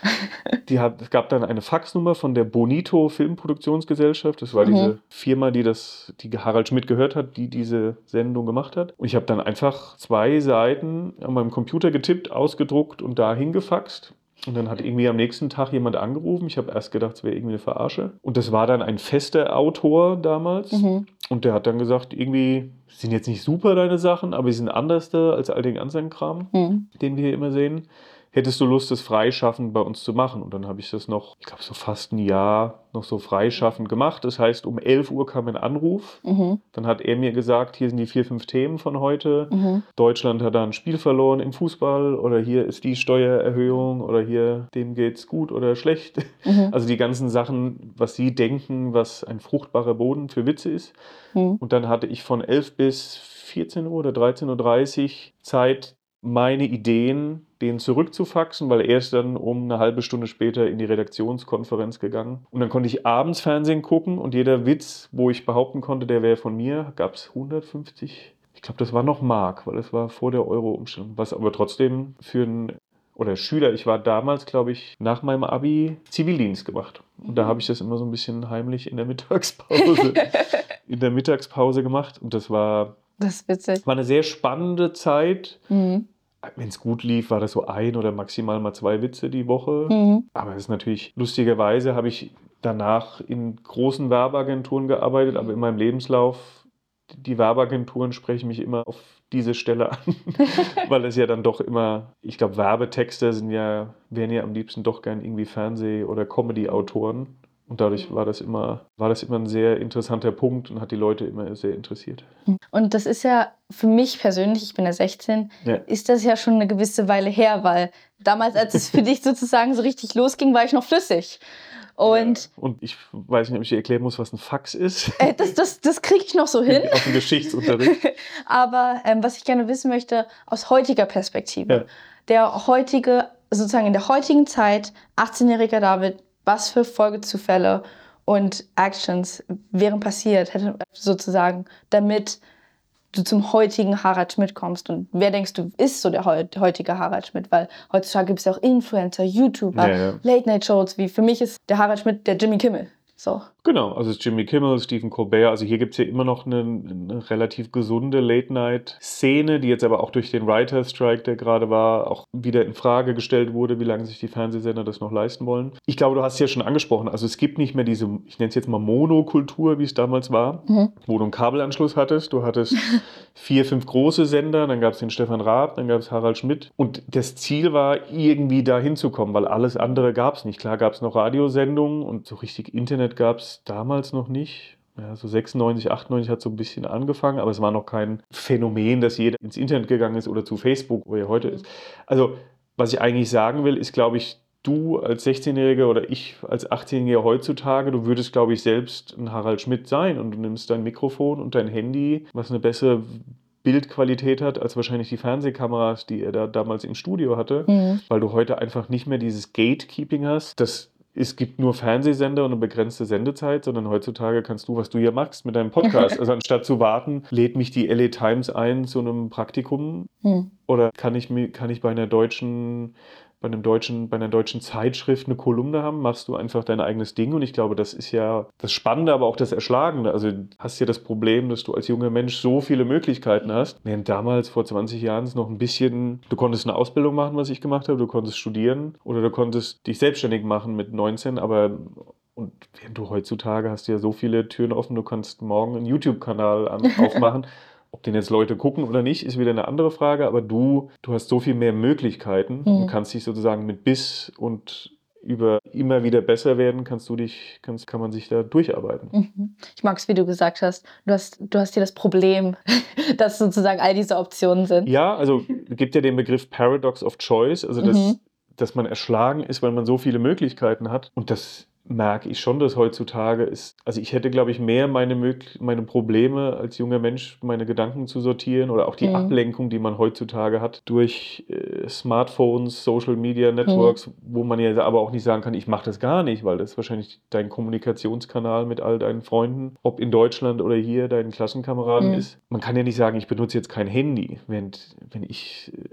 Die hat, es gab dann eine Faxnummer von der Bonito Filmproduktionsgesellschaft, das war mhm. diese Firma, die das, die Harald Schmidt gehört hat, die diese Sendung gemacht hat. Und ich habe dann einfach zwei Seiten an meinem Computer getippt, ausgedruckt und da hingefaxt. Und dann hat irgendwie am nächsten Tag jemand angerufen. Ich habe erst gedacht, es wäre irgendwie eine Verarsche. Und das war dann ein fester Autor damals. Mhm. Und der hat dann gesagt, irgendwie sind jetzt nicht super deine Sachen, aber sie sind anders da als all den anderen Kram, mhm. den wir hier immer sehen. Hättest du Lust, das freischaffend bei uns zu machen? Und dann habe ich das noch, ich glaube, so fast ein Jahr noch so freischaffend gemacht. Das heißt, um 11 Uhr kam ein Anruf. Mhm. Dann hat er mir gesagt, hier sind die vier, fünf Themen von heute. Mhm. Deutschland hat da ein Spiel verloren im Fußball oder hier ist die Steuererhöhung oder hier dem geht's gut oder schlecht. Mhm. Also die ganzen Sachen, was sie denken, was ein fruchtbarer Boden für Witze ist. Mhm. Und dann hatte ich von 11 bis 14 Uhr oder 13.30 Uhr Zeit, meine Ideen denen zurückzufaxen, weil er ist dann um eine halbe Stunde später in die Redaktionskonferenz gegangen. Und dann konnte ich abends Fernsehen gucken und jeder Witz, wo ich behaupten konnte, der wäre von mir, gab es 150. Ich glaube, das war noch Mark, weil es war vor der Euro-Umstellung. Was aber trotzdem für einen oder Schüler, ich war damals, glaube ich, nach meinem Abi Zivildienst gemacht. Und da habe ich das immer so ein bisschen heimlich in der Mittagspause, *laughs* in der Mittagspause gemacht. Und das war, Das ist witzig. war eine sehr spannende Zeit. Mhm. Wenn es gut lief, war das so ein oder maximal mal zwei Witze die Woche. Mhm. Aber es ist natürlich, lustigerweise habe ich danach in großen Werbeagenturen gearbeitet, aber in meinem Lebenslauf, die Werbeagenturen sprechen mich immer auf diese Stelle an, *laughs* weil es ja dann doch immer, ich glaube, Werbetexte sind ja, wären ja am liebsten doch gern irgendwie Fernseh- oder Comedy-Autoren. Und dadurch war das immer, war das immer ein sehr interessanter Punkt und hat die Leute immer sehr interessiert. Und das ist ja für mich persönlich, ich bin ja 16, Ja. ist das ja schon eine gewisse Weile her, weil damals, als es für *laughs* dich sozusagen so richtig losging, war ich noch flüssig. Und Und ich weiß nicht, ob ich dir erklären muss, was ein Fax ist. äh, das, das, das kriege ich noch so hin. Auf dem Geschichtsunterricht. *laughs* Aber ähm, was ich gerne wissen möchte, aus heutiger Perspektive. Ja. Der heutige, sozusagen in der heutigen Zeit, 18-jähriger David, was für Folgezufälle und Actions wären passiert, hätte sozusagen, damit du zum heutigen Harald Schmidt kommst. Und wer denkst du, ist so der heu- heutige Harald Schmidt? Weil heutzutage gibt es ja auch Influencer, YouTuber, Ja, ja. Late-Night-Shows, wie für mich ist der Harald Schmidt der Jimmy Kimmel. So. Genau, also es ist Jimmy Kimmel, Stephen Colbert. Also hier gibt es ja immer noch eine, eine relativ gesunde Late-Night-Szene, die jetzt aber auch durch den Writer-Strike, der gerade war, auch wieder in Frage gestellt wurde, wie lange sich die Fernsehsender das noch leisten wollen. Ich glaube, du hast es ja schon angesprochen. Also es gibt nicht mehr diese, ich nenne es jetzt mal Monokultur, wie es damals war, Mhm. wo du einen Kabelanschluss hattest. Du hattest *laughs* vier, fünf große Sender, dann gab es den Stefan Raab, dann gab es Harald Schmidt. Und das Ziel war, irgendwie da hinzukommen, weil alles andere gab es nicht. Klar gab es noch Radiosendungen und so richtig Internet gab es damals noch nicht. Ja, so 96, 98 hat so ein bisschen angefangen, aber es war noch kein Phänomen, dass jeder ins Internet gegangen ist oder zu Facebook, wo er heute ist. Also, was ich eigentlich sagen will, ist, glaube ich, du als 16-Jähriger oder ich als 18-Jähriger heutzutage, du würdest, glaube ich, selbst ein Harald Schmidt sein und du nimmst dein Mikrofon und dein Handy, was eine bessere Bildqualität hat als wahrscheinlich die Fernsehkameras, die er da damals im Studio hatte, Mhm. weil du heute einfach nicht mehr dieses Gatekeeping hast. Das es gibt nur Fernsehsender und eine begrenzte Sendezeit, sondern heutzutage kannst du, was du hier machst mit deinem Podcast. *laughs* Also anstatt zu warten, lädt mich die LA Times ein zu einem Praktikum Mhm. oder kann ich, kann ich bei einer deutschen, bei einem deutschen, bei einer deutschen Zeitschrift eine Kolumne haben, machst du einfach dein eigenes Ding. Und ich glaube, das ist ja das Spannende, aber auch das Erschlagende. Also du hast ja das Problem, dass du als junger Mensch so viele Möglichkeiten hast. Während damals, vor 20 Jahren, es noch ein bisschen, du konntest eine Ausbildung machen, was ich gemacht habe, du konntest studieren oder du konntest dich selbstständig machen mit 19, aber und während du heutzutage hast ja so viele Türen offen, du kannst morgen einen YouTube-Kanal an- *laughs* aufmachen. Ob den jetzt Leute gucken oder nicht, ist wieder eine andere Frage, aber du, du hast so viel mehr Möglichkeiten Mhm. und kannst dich sozusagen mit Biss und über immer wieder besser werden, kannst du dich, kannst, kann man sich da durcharbeiten. Mhm. Ich mag es, wie du gesagt hast. Du hast, du hast hier das Problem, *laughs* dass sozusagen all diese Optionen sind. Ja, also es gibt ja den Begriff Paradox of Choice, also dass, Mhm. dass man erschlagen ist, weil man so viele Möglichkeiten hat. Und das merke ich schon, dass heutzutage ist. Also ich hätte, glaube ich, mehr meine, Mög meine Probleme als junger Mensch, meine Gedanken zu sortieren oder auch die Mhm. Ablenkung, die man heutzutage hat durch äh, Smartphones, Social Media Networks, Mhm. wo man ja aber auch nicht sagen kann, ich mache das gar nicht, weil das wahrscheinlich dein Kommunikationskanal mit all deinen Freunden, ob in Deutschland oder hier deinen Klassenkameraden Mhm. ist. Man kann ja nicht sagen, ich benutze jetzt kein Handy. Während, wenn ich äh,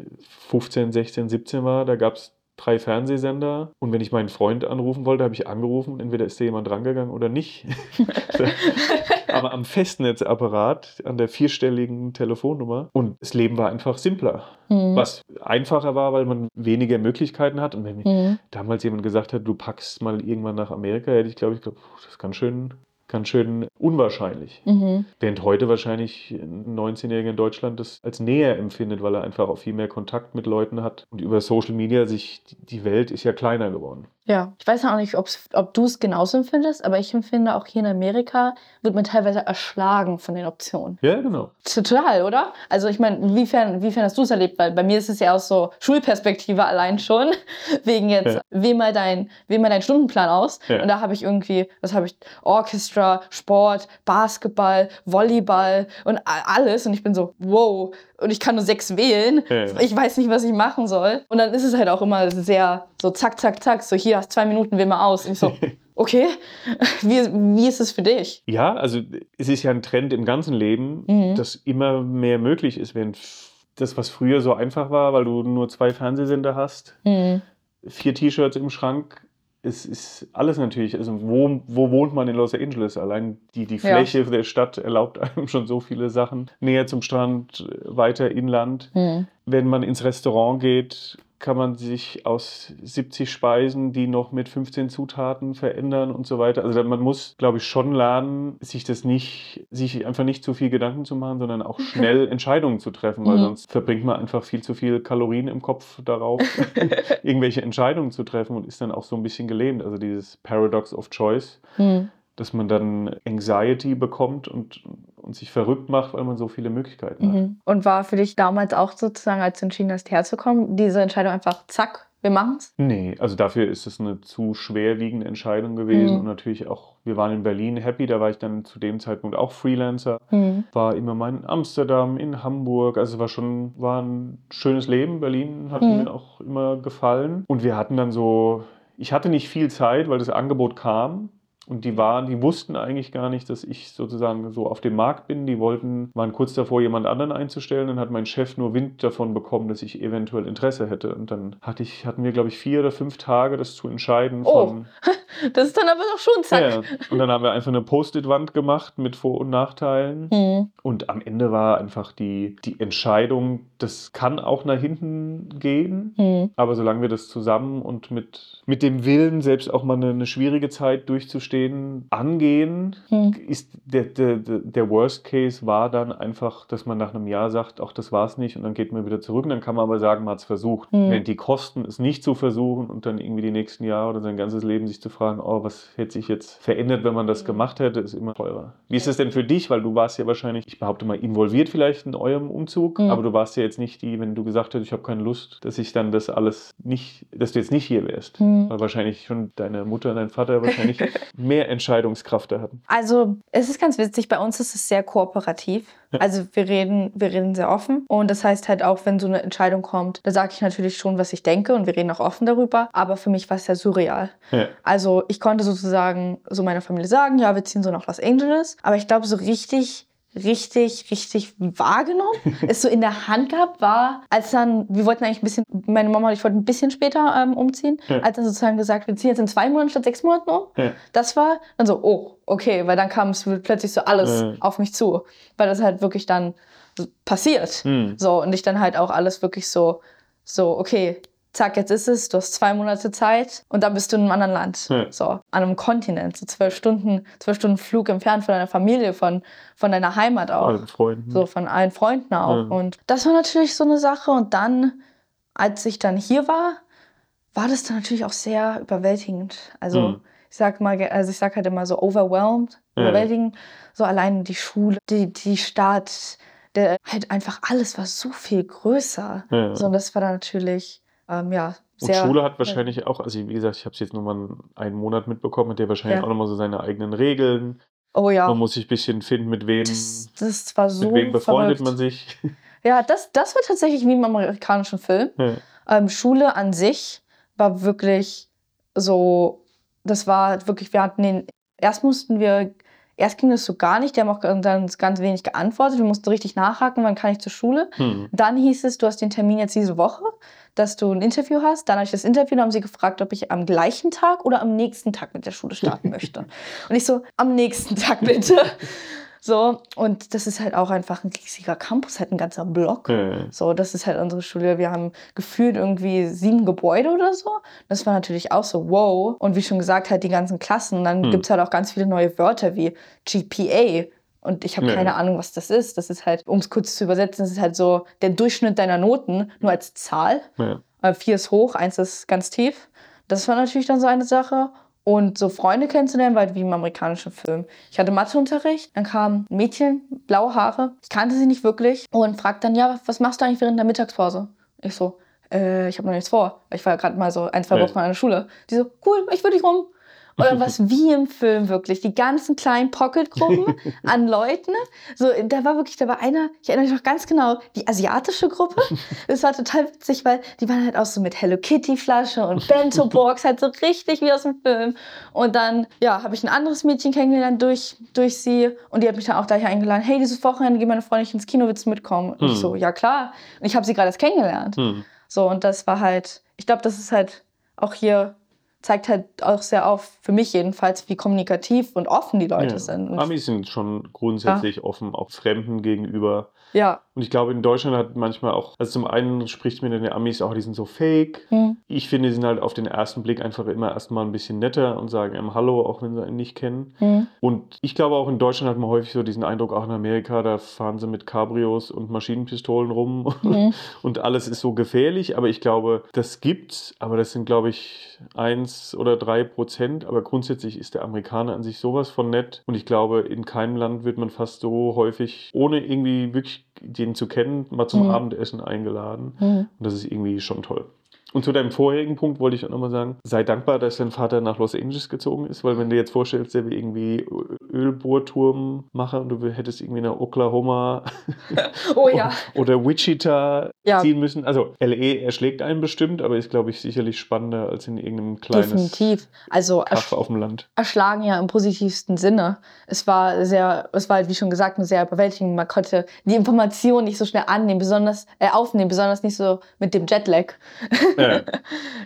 15, 16, 17 war, da gab es drei Fernsehsender und wenn ich meinen Freund anrufen wollte, habe ich angerufen und entweder ist da jemand rangegangen oder nicht. *laughs* Aber am Festnetzapparat, an der vierstelligen Telefonnummer und das Leben war einfach simpler. Mhm. Was einfacher war, weil man weniger Möglichkeiten hat und wenn mir Mhm. damals jemand gesagt hat, du packst mal irgendwann nach Amerika, hätte ich glaube ich, glaub, das ist ganz schön ganz schön unwahrscheinlich. Mhm. Während heute wahrscheinlich ein 19-Jähriger in Deutschland das als näher empfindet, weil er einfach auch viel mehr Kontakt mit Leuten hat. Und über Social Media sich, die Welt ist ja kleiner geworden. Ja, ich weiß auch nicht, ob du es genauso empfindest, aber ich empfinde auch hier in Amerika wird man teilweise erschlagen von den Optionen. Ja, genau. Total, oder? Also ich meine, inwiefern, inwiefern hast du es erlebt? Weil bei mir ist es ja aus so Schulperspektive allein schon, *laughs* wegen jetzt, Ja. wähl mal dein, wähl mal deinen Stundenplan aus. Ja. Und da habe ich irgendwie, was habe ich, Orchestra, Sport, Basketball, Volleyball und alles. Und ich bin so, wow. Und ich kann nur sechs wählen. Ja. Ich weiß nicht, was ich machen soll. Und dann ist es halt auch immer sehr so zack, zack, zack. So hier hast zwei Minuten, wähl mal aus. Und ich so, *laughs* okay, wie, wie ist es für dich? Ja, also es ist ja ein Trend im ganzen Leben, Mhm. dass immer mehr möglich ist, wenn das, was früher so einfach war, weil du nur zwei Fernsehsender hast, Mhm. vier T-Shirts im Schrank, es ist alles natürlich, also wo, wo wohnt man in Los Angeles? Allein die, die Ja. Fläche der Stadt erlaubt *laughs* einem schon so viele Sachen. Näher zum Strand, weiter inland. Mhm. Wenn man ins Restaurant geht, kann man sich aus 70 Speisen, die noch mit 15 Zutaten verändern und so weiter. Also man muss, glaube ich, schon lernen, sich das nicht, sich einfach nicht zu viel Gedanken zu machen, sondern auch schnell Entscheidungen zu treffen, weil Mhm. sonst verbringt man einfach viel zu viel Kalorien im Kopf darauf, *laughs* irgendwelche Entscheidungen zu treffen und ist dann auch so ein bisschen gelähmt. Also dieses Paradox of Choice, Mhm. Dass man dann Anxiety bekommt und, und sich verrückt macht, weil man so viele Möglichkeiten hat. Mhm. Und war für dich damals auch sozusagen, als du entschieden hast, herzukommen, diese Entscheidung einfach, zack, wir machen's? Nee, also dafür ist es eine zu schwerwiegende Entscheidung gewesen. Mhm. Und natürlich auch, wir waren in Berlin happy, da war ich dann zu dem Zeitpunkt auch Freelancer. Mhm. War immer mal in Amsterdam, in Hamburg. Also es war schon, war ein schönes Leben. Berlin hat Mhm. mir auch immer gefallen. Und wir hatten dann so, ich hatte nicht viel Zeit, weil das Angebot kam. Und die waren, die wussten eigentlich gar nicht, dass ich sozusagen so auf dem Markt bin. Die wollten, waren kurz davor, jemand anderen einzustellen. Dann hat mein Chef nur Wind davon bekommen, dass ich eventuell Interesse hätte. Und dann hatte ich, hatten wir, glaube ich, vier oder fünf Tage, das zu entscheiden. Oh, Von, *laughs* Das ist dann aber doch schon zack. ja, und dann haben wir einfach eine Post-it-Wand gemacht mit Vor- und Nachteilen. Mhm. Und am Ende war einfach die, die Entscheidung, das kann auch nach hinten gehen. Mhm. Aber solange wir das zusammen und mit, mit dem Willen, selbst auch mal eine, eine schwierige Zeit durchzustehen, angehen, Mhm. ist der, der, der Worst Case war dann einfach, dass man nach einem Jahr sagt, ach, das war's nicht und dann geht man wieder zurück. Und dann kann man aber sagen, man hat es versucht. Mhm. Während die Kosten, es nicht zu versuchen und dann irgendwie die nächsten Jahre oder sein ganzes Leben sich zu fragen, oh, was hätte sich jetzt verändert, wenn man das Mhm. gemacht hätte, ist immer teurer. Wie ist es denn für dich? Weil du warst ja wahrscheinlich, ich behaupte mal, involviert vielleicht in eurem Umzug, Mhm. aber du warst ja jetzt nicht die, wenn du gesagt hättest, ich habe keine Lust, dass ich dann das alles nicht, dass du jetzt nicht hier wärst. Mhm. Weil wahrscheinlich schon deine Mutter und dein Vater wahrscheinlich *laughs* mehr Entscheidungskraft da hatten. Also, es ist ganz witzig, bei uns ist es sehr kooperativ. Also, wir reden, wir reden sehr offen. Und das heißt halt auch, wenn so eine Entscheidung kommt, da sage ich natürlich schon, was ich denke und wir reden auch offen darüber. Aber für mich war es ja surreal. Ja. Also, ich konnte sozusagen so meiner Familie sagen, ja, wir ziehen so nach Los Angeles. Aber ich glaube, so richtig richtig, richtig wahrgenommen, *laughs* es so in der Hand gehabt war, als dann, wir wollten eigentlich ein bisschen, meine Mama und ich wollten ein bisschen später ähm, umziehen, Ja. als dann sozusagen gesagt, wir ziehen jetzt in zwei Monaten statt sechs Monaten um. Ja. Das war dann so, oh, okay, weil dann kam es plötzlich so alles Ja. auf mich zu, weil das halt wirklich dann passiert. Hm. So, und ich dann halt auch alles wirklich so, so, okay, zack, jetzt ist es, du hast zwei Monate Zeit und dann bist du in einem anderen Land. Ja. So, an einem Kontinent, so zwölf Stunden, zwölf Stunden Flug entfernt von deiner Familie, von, von deiner Heimat auch. Allen Freunden. So, von allen Freunden auch. Ja. Und das war natürlich so eine Sache. Und dann, als ich dann hier war, war das dann natürlich auch sehr überwältigend. Also, Mhm. ich sag mal, also ich sag halt immer so overwhelmed, Ja. überwältigend. So allein die Schule, die, die Stadt, der, halt einfach alles war so viel größer. Ja. So, und das war dann natürlich, ähm, ja, Und. Schule hat wahrscheinlich auch, also wie gesagt, ich habe es jetzt nur mal einen Monat mitbekommen, hat der wahrscheinlich Ja. auch nochmal so seine eigenen Regeln. Oh ja. Man muss sich ein bisschen finden, mit wem, Das, das war so. mit wem befreundet verrückt. man sich. Ja, das, das war tatsächlich wie im amerikanischen Film. Ja. Ähm, Schule an sich war wirklich so, das war wirklich, wir hatten den, erst mussten wir, erst ging das so gar nicht, die haben auch dann ganz wenig geantwortet, wir mussten richtig nachhaken, wann kann ich zur Schule. Hm. Dann hieß es, du hast den Termin jetzt diese Woche, dass du ein Interview hast. Dann habe ich das Interview, dann haben sie gefragt, ob ich am gleichen Tag oder am nächsten Tag mit der Schule starten möchte. *laughs* Und ich so, am nächsten Tag bitte. So, und das ist halt auch einfach ein riesiger Campus, halt ein ganzer Block. Ja. So, das ist halt unsere Schule. Wir haben gefühlt irgendwie sieben Gebäude oder so. Das war natürlich auch so, wow. Und wie schon gesagt, halt die ganzen Klassen. Dann Hm. gibt's halt auch ganz viele neue Wörter wie GPA. Und ich habe Ja. keine Ahnung, was das ist. Das ist halt, um es kurz zu übersetzen, das ist halt so der Durchschnitt deiner Noten, nur als Zahl. Ja. Äh, Vier ist hoch, eins ist ganz tief. Das war natürlich dann so eine Sache. Und so Freunde kennenzulernen, halt wie im amerikanischen Film. Ich hatte Matheunterricht, dann kam ein Mädchen, blaue Haare. Ich kannte sie nicht wirklich und fragte dann, ja, was machst du eigentlich während der Mittagspause? Ich so, äh, ich habe noch nichts vor. Ich war gerade mal so ein, zwei Ja. Wochen an der Schule. Die so, cool, ich würde dich rum. War es *laughs* wie im Film wirklich. Die ganzen kleinen Pocketgruppen *laughs* an Leuten. So, da war wirklich, da war einer, ich erinnere mich noch ganz genau, die asiatische Gruppe. Das war total witzig, weil die waren halt auch so mit Hello Kitty Flasche und Bento *laughs* Box, halt so richtig wie aus dem Film. Und dann, ja, habe ich ein anderes Mädchen kennengelernt durch, durch sie. Und die hat mich dann auch gleich eingeladen, hey, dieses Wochenende gehen meine Freundin ins Kino, willst du mitkommen? Und ich Hm. so, ja klar. Und ich habe sie gerade erst kennengelernt. Hm. So, und das war halt, ich glaube, das ist halt auch hier, zeigt halt auch sehr auf, für mich jedenfalls, wie kommunikativ und offen die Leute Ja. sind. Und, Amis sind schon grundsätzlich offen, auch Fremden gegenüber. Ja. Und ich glaube, in Deutschland hat manchmal auch, also zum einen spricht man in den Amis auch, die sind so fake. Hm. Ich finde, die sind halt auf den ersten Blick einfach immer erstmal ein bisschen netter und sagen einem Hallo, auch wenn sie einen nicht kennen. Hm. Und ich glaube auch in Deutschland hat man häufig so diesen Eindruck, auch in Amerika, da fahren sie mit Cabrios und Maschinenpistolen rum *laughs* Hm. und alles ist so gefährlich. Aber ich glaube, das gibt's, aber das sind, glaube ich, eins oder drei Prozent. Aber grundsätzlich ist der Amerikaner an sich sowas von nett. Und ich glaube, in keinem Land wird man fast so häufig, ohne irgendwie wirklich den zu kennen, mal zum Mhm. Abendessen eingeladen. Hm. Und das ist irgendwie schon toll. Und zu deinem vorherigen Punkt wollte ich auch nochmal sagen, sei dankbar, dass dein Vater nach Los Angeles gezogen ist, weil wenn du jetzt vorstellst, der wäre irgendwie Ölbohrturmmacher und du hättest irgendwie nach Oklahoma *laughs* Oh ja. *laughs* oder Wichita Ja. ziehen müssen. Also LE erschlägt einen bestimmt, aber ist, glaube ich, sicherlich spannender als in irgendeinem kleines Definitiv. Also Kaff auf dem Land. erschlagen ja im positivsten Sinne. Es war sehr, es war halt, wie schon gesagt, eine sehr überwältigend. Man konnte die Informationen nicht so schnell annehmen, besonders äh, aufnehmen, besonders nicht so mit dem Jetlag. *laughs* Ja. *laughs*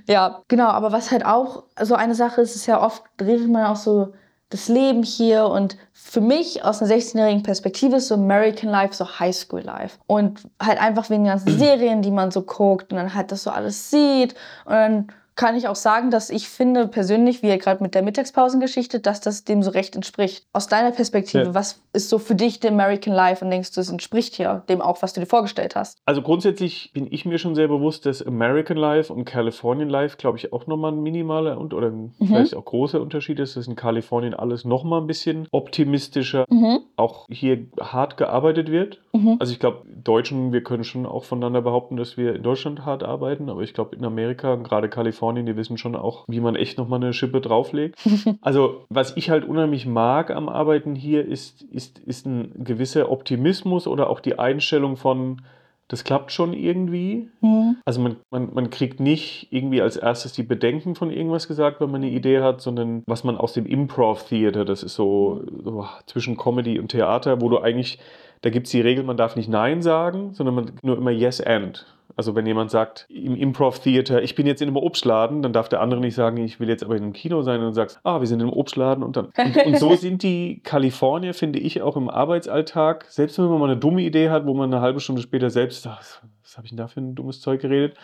Ja, genau, aber was halt auch so eine Sache ist, ist ja oft redet man auch so das Leben hier und für mich aus einer 16-jährigen Perspektive ist so American Life so Highschool Life und halt einfach wegen den ganzen *clears throat* Serien, die man so guckt und dann halt das so alles sieht und dann kann ich auch sagen, dass ich finde persönlich, wie ja gerade mit der Mittagspausengeschichte, dass das dem so recht entspricht. Aus deiner Perspektive, Ja. was ist so für dich der American Life und denkst du, es entspricht hier dem auch, was du dir vorgestellt hast? Also grundsätzlich bin ich mir schon sehr bewusst, dass American Life und Californian Life, glaube ich, auch nochmal ein minimaler und oder ein vielleicht auch großer Unterschied ist, dass in Kalifornien alles nochmal ein bisschen optimistischer, Mhm. auch hier hart gearbeitet wird. Mhm. Also ich glaube, Deutschen, wir können schon auch voneinander behaupten, dass wir in Deutschland hart arbeiten, aber ich glaube in Amerika, gerade Kalifornien, die wissen schon auch, wie man echt nochmal eine Schippe drauflegt. *laughs* Also was ich halt unheimlich mag am Arbeiten hier ist, ist, ist ein gewisser Optimismus oder auch die Einstellung von, das klappt schon irgendwie. Mhm. Also man, man, man kriegt nicht irgendwie als erstes die Bedenken von irgendwas gesagt, wenn man eine Idee hat, sondern was man aus dem Improv-Theater, das ist so, so zwischen Comedy und Theater, wo du eigentlich, da gibt es die Regel, man darf nicht Nein sagen, sondern man nur immer Yes and. Also wenn jemand sagt im Improv-Theater, ich bin jetzt in einem Obstladen, dann darf der andere nicht sagen, ich will jetzt aber in einem Kino sein und du sagst, ah, wir sind im Obstladen und dann. Und, und so *laughs* sind die Kalifornier, finde ich, auch im Arbeitsalltag, selbst wenn man mal eine dumme Idee hat, wo man eine halbe Stunde später selbst, ach, was, was habe ich denn da für ein dummes Zeug geredet?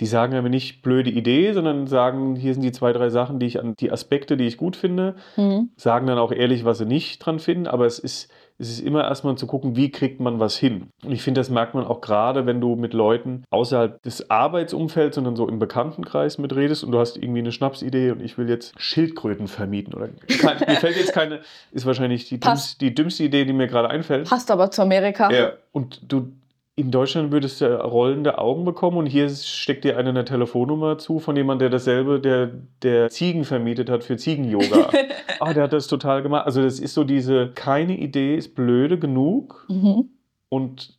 Die sagen aber nicht blöde Idee, sondern sagen, hier sind die zwei, drei Sachen, die ich an die Aspekte, die ich gut finde, Mhm. sagen dann auch ehrlich, was sie nicht dran finden, aber es ist, es ist immer erstmal zu gucken, wie kriegt man was hin. Und ich finde, das merkt man auch gerade, wenn du mit Leuten außerhalb des Arbeitsumfelds, sondern so im Bekanntenkreis mitredest und du hast irgendwie eine Schnapsidee und ich will jetzt Schildkröten vermieten. Oder kein, mir fällt jetzt keine, ist wahrscheinlich die, dümmste, die dümmste Idee, die mir gerade einfällt. Passt aber zu Amerika. Ja. Und du in Deutschland würdest du rollende Augen bekommen und hier steckt dir einer eine Telefonnummer zu von jemandem, der dasselbe, der, der Ziegen vermietet hat für Ziegen-Yoga. *laughs* Ah, der hat das total gemacht. Also das ist so diese, keine Idee ist blöde genug Mhm. und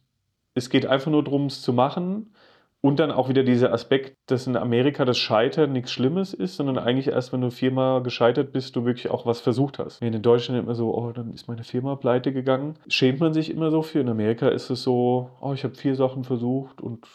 es geht einfach nur darum, es zu machen. Und dann auch wieder dieser Aspekt, dass in Amerika das Scheitern nichts Schlimmes ist, sondern eigentlich erst, wenn du viermal gescheitert bist, du wirklich auch was versucht hast. In Deutschland immer so, oh, dann ist meine Firma pleite gegangen, schämt man sich immer so für. In Amerika ist es so, oh, ich habe vier Sachen versucht und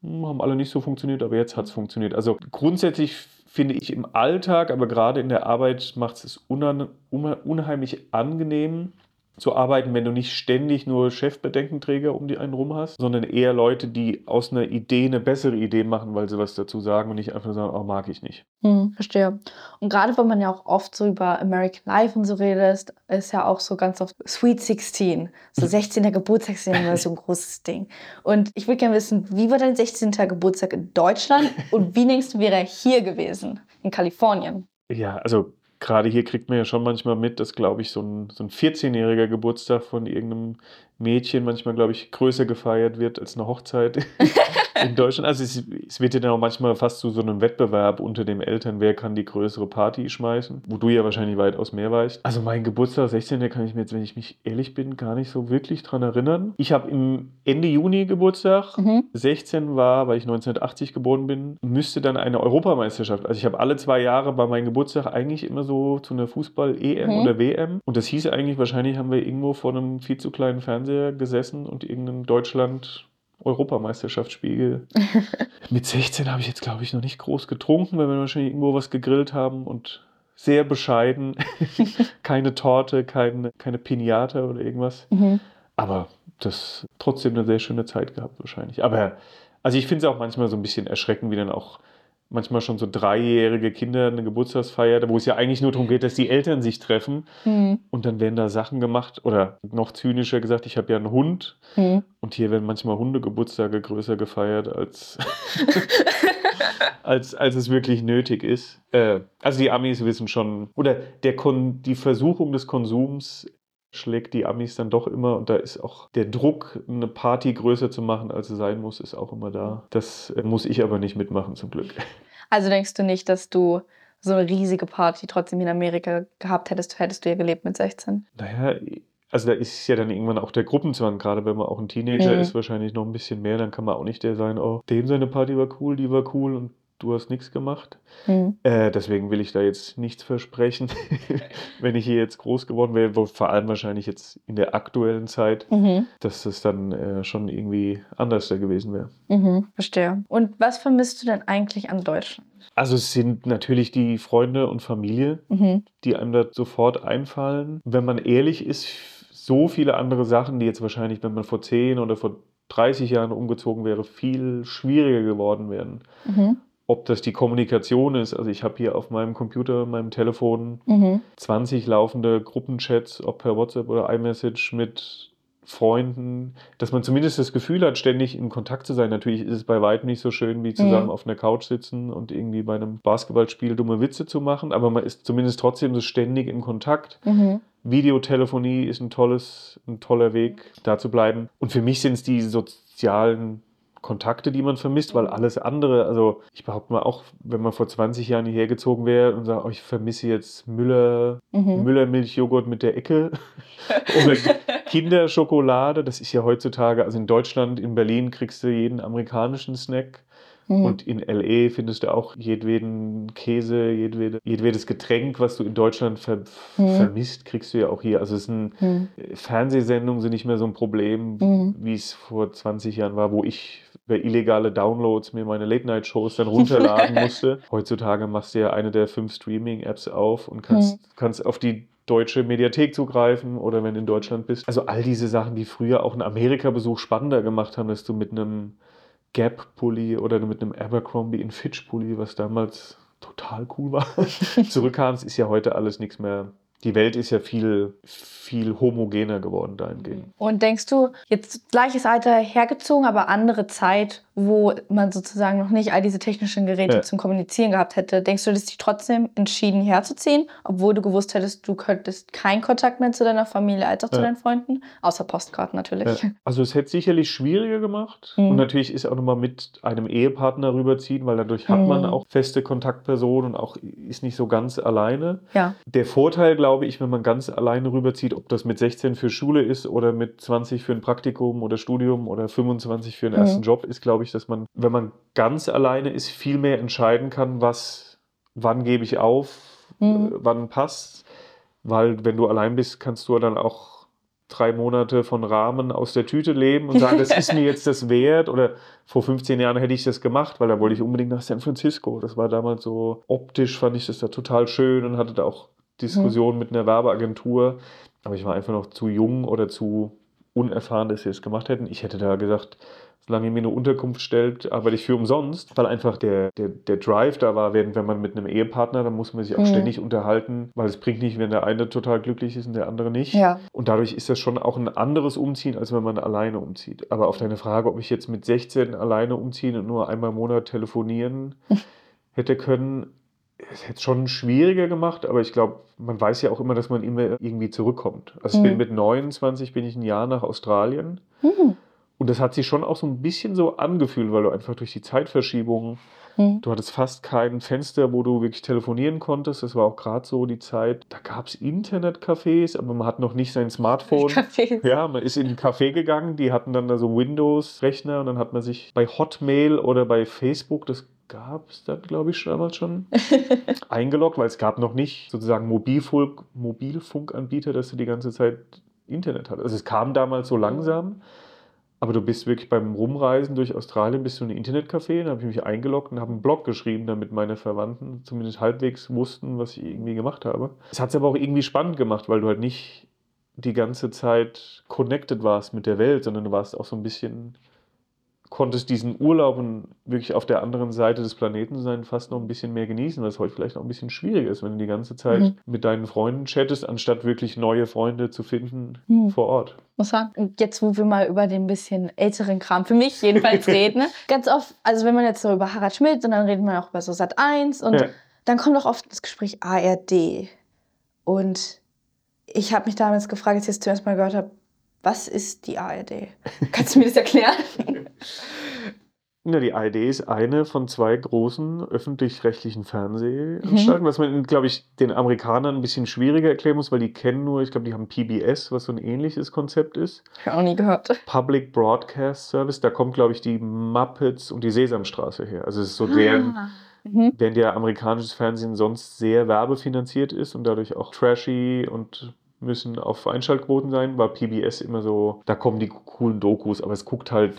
hm, haben alle nicht so funktioniert, aber jetzt hat es funktioniert. Also grundsätzlich finde ich im Alltag, aber gerade in der Arbeit macht es unheim- unheimlich angenehm, zu arbeiten, wenn du nicht ständig nur Chefbedenkenträger um die einen rum hast, sondern eher Leute, die aus einer Idee eine bessere Idee machen, weil sie was dazu sagen und nicht einfach sagen, oh, mag ich nicht. Hm, verstehe. Und gerade wenn man ja auch oft so über American Life und so redet, ist ja auch so ganz oft Sweet 16. So 16. Geburtstag ist immer so ein großes Ding. Und ich würde gerne wissen, wie war dein 16. Geburtstag in Deutschland und wie denkst du, wäre er hier gewesen, in Kalifornien? Ja, also gerade hier kriegt man ja schon manchmal mit, dass, glaube ich, so ein, so ein 14-jähriger Geburtstag von irgendeinem Mädchen manchmal, glaube ich, größer gefeiert wird als eine Hochzeit *laughs* in Deutschland. Also es, es, wird ja dann auch manchmal fast zu so einem Wettbewerb unter den Eltern, wer kann die größere Party schmeißen, wo du ja wahrscheinlich weitaus mehr weißt. Also mein Geburtstag, 16. der kann ich mir jetzt, wenn ich mich ehrlich bin, gar nicht so wirklich dran erinnern. Ich habe im Ende Juni Geburtstag, mhm. 16 war, weil ich 1980 geboren bin, müsste dann eine Europameisterschaft. Also ich habe alle zwei Jahre bei meinem Geburtstag eigentlich immer so zu einer Fußball-EM mhm. oder WM. Und das hieß eigentlich, wahrscheinlich haben wir irgendwo vor einem viel zu kleinen Fernseher gesessen und irgendein Deutschland Europameisterschaftsspiegel. *laughs* Mit 16 habe ich jetzt, glaube ich, noch nicht groß getrunken, weil wir wahrscheinlich irgendwo was gegrillt haben und sehr bescheiden. *laughs* keine Torte, keine, keine Pinata oder irgendwas. Mhm. Aber das trotzdem eine sehr schöne Zeit gehabt, wahrscheinlich. Aber also ich finde es auch manchmal so ein bisschen erschreckend, wie dann auch manchmal schon so dreijährige Kinder eine Geburtstagsfeier, wo es ja eigentlich nur darum geht, dass die Eltern sich treffen. Mhm. Und dann werden da Sachen gemacht oder noch zynischer gesagt, ich habe ja einen Hund. Mhm. Und hier werden manchmal Hundegeburtstage größer gefeiert, als, *laughs* als, als es wirklich nötig ist. Äh, also die Amis wissen schon, oder der Kon die Versuchung des Konsums schlägt die Amis dann doch immer und da ist auch der Druck, eine Party größer zu machen, als sie sein muss, ist auch immer da. Das äh, muss ich aber nicht mitmachen, zum Glück. Also denkst du nicht, dass du so eine riesige Party trotzdem in Amerika gehabt hättest, hättest du ja gelebt mit 16? Naja, also da ist ja dann irgendwann auch der Gruppenzwang, gerade wenn man auch ein Teenager mhm. ist, wahrscheinlich noch ein bisschen mehr, dann kann man auch nicht der sein, oh, dem seine Party war cool, die war cool und du hast nichts gemacht. Mhm. Äh, deswegen will ich da jetzt nichts versprechen, *laughs* wenn ich hier jetzt groß geworden wäre, vor allem wahrscheinlich jetzt in der aktuellen Zeit, mhm. dass das dann äh, schon irgendwie anders da gewesen wäre. Mhm, verstehe. Und was vermisst du denn eigentlich an Deutschland? Also es sind natürlich die Freunde und Familie, mhm. die einem da sofort einfallen. Wenn man ehrlich ist, so viele andere Sachen, die jetzt wahrscheinlich, wenn man vor 10 oder vor 30 Jahren umgezogen wäre, viel schwieriger geworden wären. Mhm ob das die Kommunikation ist. Also ich habe hier auf meinem Computer, meinem Telefon mhm. 20 laufende Gruppenchats, ob per WhatsApp oder iMessage mit Freunden, dass man zumindest das Gefühl hat, ständig in Kontakt zu sein. Natürlich ist es bei weitem nicht so schön, wie zusammen mhm. auf einer Couch sitzen und irgendwie bei einem Basketballspiel dumme Witze zu machen, aber man ist zumindest trotzdem so ständig in Kontakt. Mhm. Videotelefonie ist ein tolles, ein toller Weg, da zu bleiben. Und für mich sind es die sozialen Kontakte, die man vermisst, weil alles andere, also ich behaupte mal auch, wenn man vor 20 Jahren hierher gezogen wäre und sagt, oh, ich vermisse jetzt Müller, mhm. Müllermilchjoghurt mit der Ecke *laughs* oder Kinderschokolade, das ist ja heutzutage, also in Deutschland, in Berlin kriegst du jeden amerikanischen Snack. Mhm. Und in LE findest du auch jedweden Käse, jedwede, jedwedes Getränk, was du in Deutschland ver mhm. vermisst, kriegst du ja auch hier. Also es sind mhm. Fernsehsendungen sind nicht mehr so ein Problem, mhm. wie es vor 20 Jahren war, wo ich über illegale Downloads mir meine Late-Night-Shows dann runterladen *laughs* musste. Heutzutage machst du ja eine der fünf Streaming-Apps auf und kannst, mhm. kannst auf die deutsche Mediathek zugreifen oder wenn du in Deutschland bist. Also all diese Sachen, die früher auch einen Amerika-Besuch spannender gemacht haben, dass du mit einem Gap-Pulli oder mit einem Abercrombie in Fitch-Pulli, was damals total cool war, *laughs* zurückkamst, ist ja heute alles nichts mehr die Welt ist ja viel, viel homogener geworden dahingehend. Und denkst du, jetzt gleiches Alter hergezogen, aber andere Zeit, wo man sozusagen noch nicht all diese technischen Geräte ja. zum Kommunizieren gehabt hätte, denkst du, dass dich trotzdem entschieden herzuziehen, obwohl du gewusst hättest, du könntest keinen Kontakt mehr zu deiner Familie als auch ja. zu deinen Freunden, außer Postkarten natürlich. Ja. Also es hätte sicherlich schwieriger gemacht mhm. und natürlich ist auch nochmal mit einem Ehepartner rüberziehen, weil dadurch hat mhm. man auch feste Kontaktpersonen und auch ist nicht so ganz alleine. Ja. Der Vorteil, glaube ich, wenn man ganz alleine rüberzieht, ob das mit 16 für Schule ist oder mit 20 für ein Praktikum oder Studium oder 25 für einen mhm. ersten Job, ist, glaube ich, dass man, wenn man ganz alleine ist, viel mehr entscheiden kann, was, wann gebe ich auf, mhm. äh, wann passt. Weil wenn du allein bist, kannst du dann auch drei Monate von Rahmen aus der Tüte leben und sagen, das ist mir jetzt das wert. Oder vor 15 Jahren hätte ich das gemacht, weil da wollte ich unbedingt nach San Francisco. Das war damals so optisch, fand ich das da total schön und hatte da auch Diskussion mit einer Werbeagentur. Aber ich war einfach noch zu jung oder zu unerfahren, dass sie es gemacht hätten. Ich hätte da gesagt, solange ihr mir eine Unterkunft stellt, arbeite ich für umsonst, weil einfach der, der, der Drive da war, während wenn man mit einem Ehepartner, dann muss man sich auch Mhm. ständig unterhalten, weil es bringt nicht, wenn der eine total glücklich ist und der andere nicht. Ja. Und dadurch ist das schon auch ein anderes Umziehen, als wenn man alleine umzieht. Aber auf deine Frage, ob ich jetzt mit 16 alleine umziehen und nur einmal im Monat telefonieren *laughs* hätte können, es hätte es schon schwieriger gemacht, aber ich glaube, man weiß ja auch immer, dass man immer irgendwie zurückkommt. Also ich Mhm. bin mit 29, bin ich ein Jahr nach Australien Hm. Und das hat sich schon auch so ein bisschen so angefühlt, weil du einfach durch die Zeitverschiebung, Hm. du hattest fast kein Fenster, wo du wirklich telefonieren konntest. Das war auch gerade so die Zeit. Da gab es Internetcafés, aber man hat noch nicht sein Smartphone. Kaffee. Ja, man ist in ein Café gegangen, die hatten dann da so Windows-Rechner und dann hat man sich bei Hotmail oder bei Facebook, das gab es dann, glaube ich, damals schon, *laughs* eingeloggt, weil es gab noch nicht sozusagen Mobilfunk, Mobilfunkanbieter, dass du die ganze Zeit Internet hattest. Also es kam damals so langsam, aber du bist wirklich beim Rumreisen durch Australien, bist du in ein Internetcafé, dann habe ich mich eingeloggt und habe einen Blog geschrieben, damit meine Verwandten zumindest halbwegs wussten, was ich irgendwie gemacht habe. Es hat es aber auch irgendwie spannend gemacht, weil du halt nicht die ganze Zeit connected warst mit der Welt, sondern du warst auch so ein bisschen, konntest diesen Urlaub und wirklich auf der anderen Seite des Planeten sein fast noch ein bisschen mehr genießen, was heute vielleicht auch ein bisschen schwieriger ist, wenn du die ganze Zeit Mhm. mit deinen Freunden chattest, anstatt wirklich neue Freunde zu finden Mhm. vor Ort. muss sagen. Jetzt, wo wir mal über den bisschen älteren Kram, für mich jedenfalls *laughs* reden, ne? ganz oft, also wenn man jetzt so über Harald Schmidt und dann redet man auch über so Sat 1 und Ja. dann kommt auch oft das Gespräch ARD. Und ich habe mich damals gefragt, als ich es zuerst mal gehört habe, was ist die ARD? Kannst du mir das erklären? *laughs* Ja, die ARD ist eine von zwei großen öffentlich-rechtlichen Fernsehanstalten, was man, glaube ich, den Amerikanern ein bisschen schwieriger erklären muss, weil die kennen nur, ich glaube, die haben PBS, was so ein ähnliches Konzept ist. Ich habe auch nie gehört. Public Broadcast Service, da kommt, glaube ich, die Muppets und die Sesamstraße her. Also es ist so deren, Ah. Mhm. während ja amerikanisches Fernsehen sonst sehr werbefinanziert ist und dadurch auch trashy und müssen auf Einschaltquoten sein, war PBS immer so, da kommen die coolen Dokus, aber es guckt halt,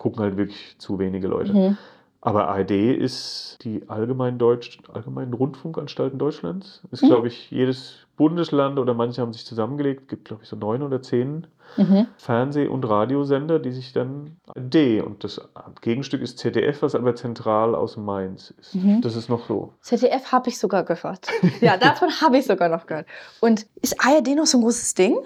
gucken halt wirklich zu wenige Leute. Mhm. Aber ARD ist die allgemein Deutsch, allgemeinen Rundfunkanstalten Deutschlands. Ist, Mhm. glaube ich, jedes Bundesland oder manche haben sich zusammengelegt, gibt, glaube ich, so neun oder zehn Mhm. Fernseh- und Radiosender, die sich dann D und das Gegenstück ist ZDF, was aber zentral aus Mainz ist. Mhm. Das ist noch so. ZDF habe ich sogar gehört. Ja, *laughs* davon habe ich sogar noch gehört. Und ist ARD noch so ein großes Ding?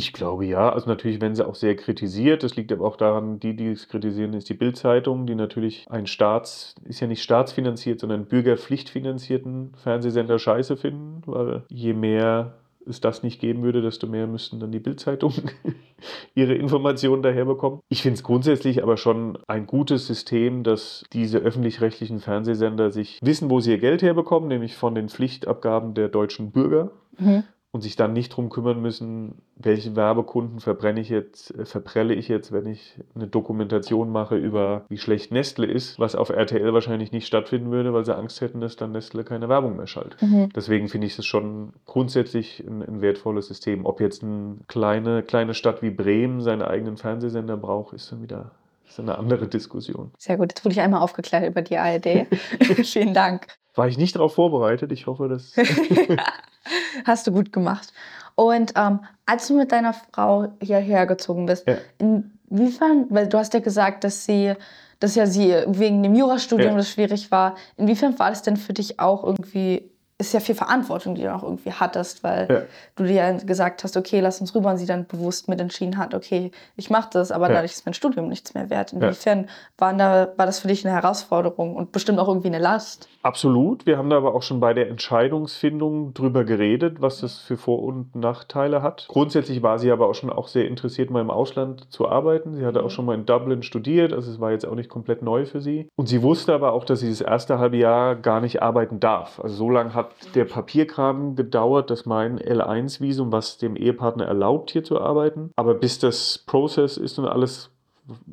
Ich glaube ja. Also natürlich werden sie auch sehr kritisiert. Das liegt aber auch daran, die, die es kritisieren, ist die Bild-Zeitung, die natürlich ein Staats, ist ja nicht staatsfinanziert, sondern bürgerpflichtfinanzierten Fernsehsender scheiße finden, weil je mehr es das nicht geben würde, desto mehr müssten dann die Bild-Zeitungen *laughs* ihre Informationen daher bekommen. Ich finde es grundsätzlich aber schon ein gutes System, dass diese öffentlich-rechtlichen Fernsehsender sich wissen, wo sie ihr Geld herbekommen, nämlich von den Pflichtabgaben der deutschen Bürger Mhm. Und sich dann nicht drum kümmern müssen, welche Werbekunden verbrenne ich jetzt, äh, verprelle ich jetzt, wenn ich eine Dokumentation mache über wie schlecht Nestle ist, was auf RTL wahrscheinlich nicht stattfinden würde, weil sie Angst hätten, dass dann Nestle keine Werbung mehr schaltet. Mhm. Deswegen finde ich es schon grundsätzlich ein, ein wertvolles System. Ob jetzt eine kleine, kleine Stadt wie Bremen seine eigenen Fernsehsender braucht, ist dann wieder ist eine andere Diskussion. Sehr gut, jetzt wurde ich einmal aufgeklärt über die ARD. *laughs* Vielen Dank. War ich nicht darauf vorbereitet. Ich hoffe, dass. *laughs* Hast du gut gemacht. Und ähm, als du mit deiner Frau hierher gezogen bist, Ja. inwiefern, weil du hast ja gesagt, dass sie, dass ja sie wegen dem Jurastudium Ja. das schwierig war, inwiefern war das denn für dich auch irgendwie, ist ja viel Verantwortung, die du auch irgendwie hattest, weil Ja. du dir ja gesagt hast, okay, lass uns rüber und sie dann bewusst mit entschieden hat, okay, ich mache das, aber Ja. dadurch ist mein Studium nichts mehr wert. Inwiefern waren da, war das für dich eine Herausforderung und bestimmt auch irgendwie eine Last? Absolut. Wir haben da aber auch schon bei der Entscheidungsfindung drüber geredet, was das für Vor- und Nachteile hat. Grundsätzlich war sie aber auch schon auch sehr interessiert, mal im Ausland zu arbeiten. Sie hatte auch schon mal in Dublin studiert, also es war jetzt auch nicht komplett neu für sie. Und sie wusste aber auch, dass sie das erste halbe Jahr gar nicht arbeiten darf. Also so lange hat der Papierkram gedauert, dass mein L1-Visum, was dem Ehepartner erlaubt, hier zu arbeiten. Aber bis das Prozess ist und alles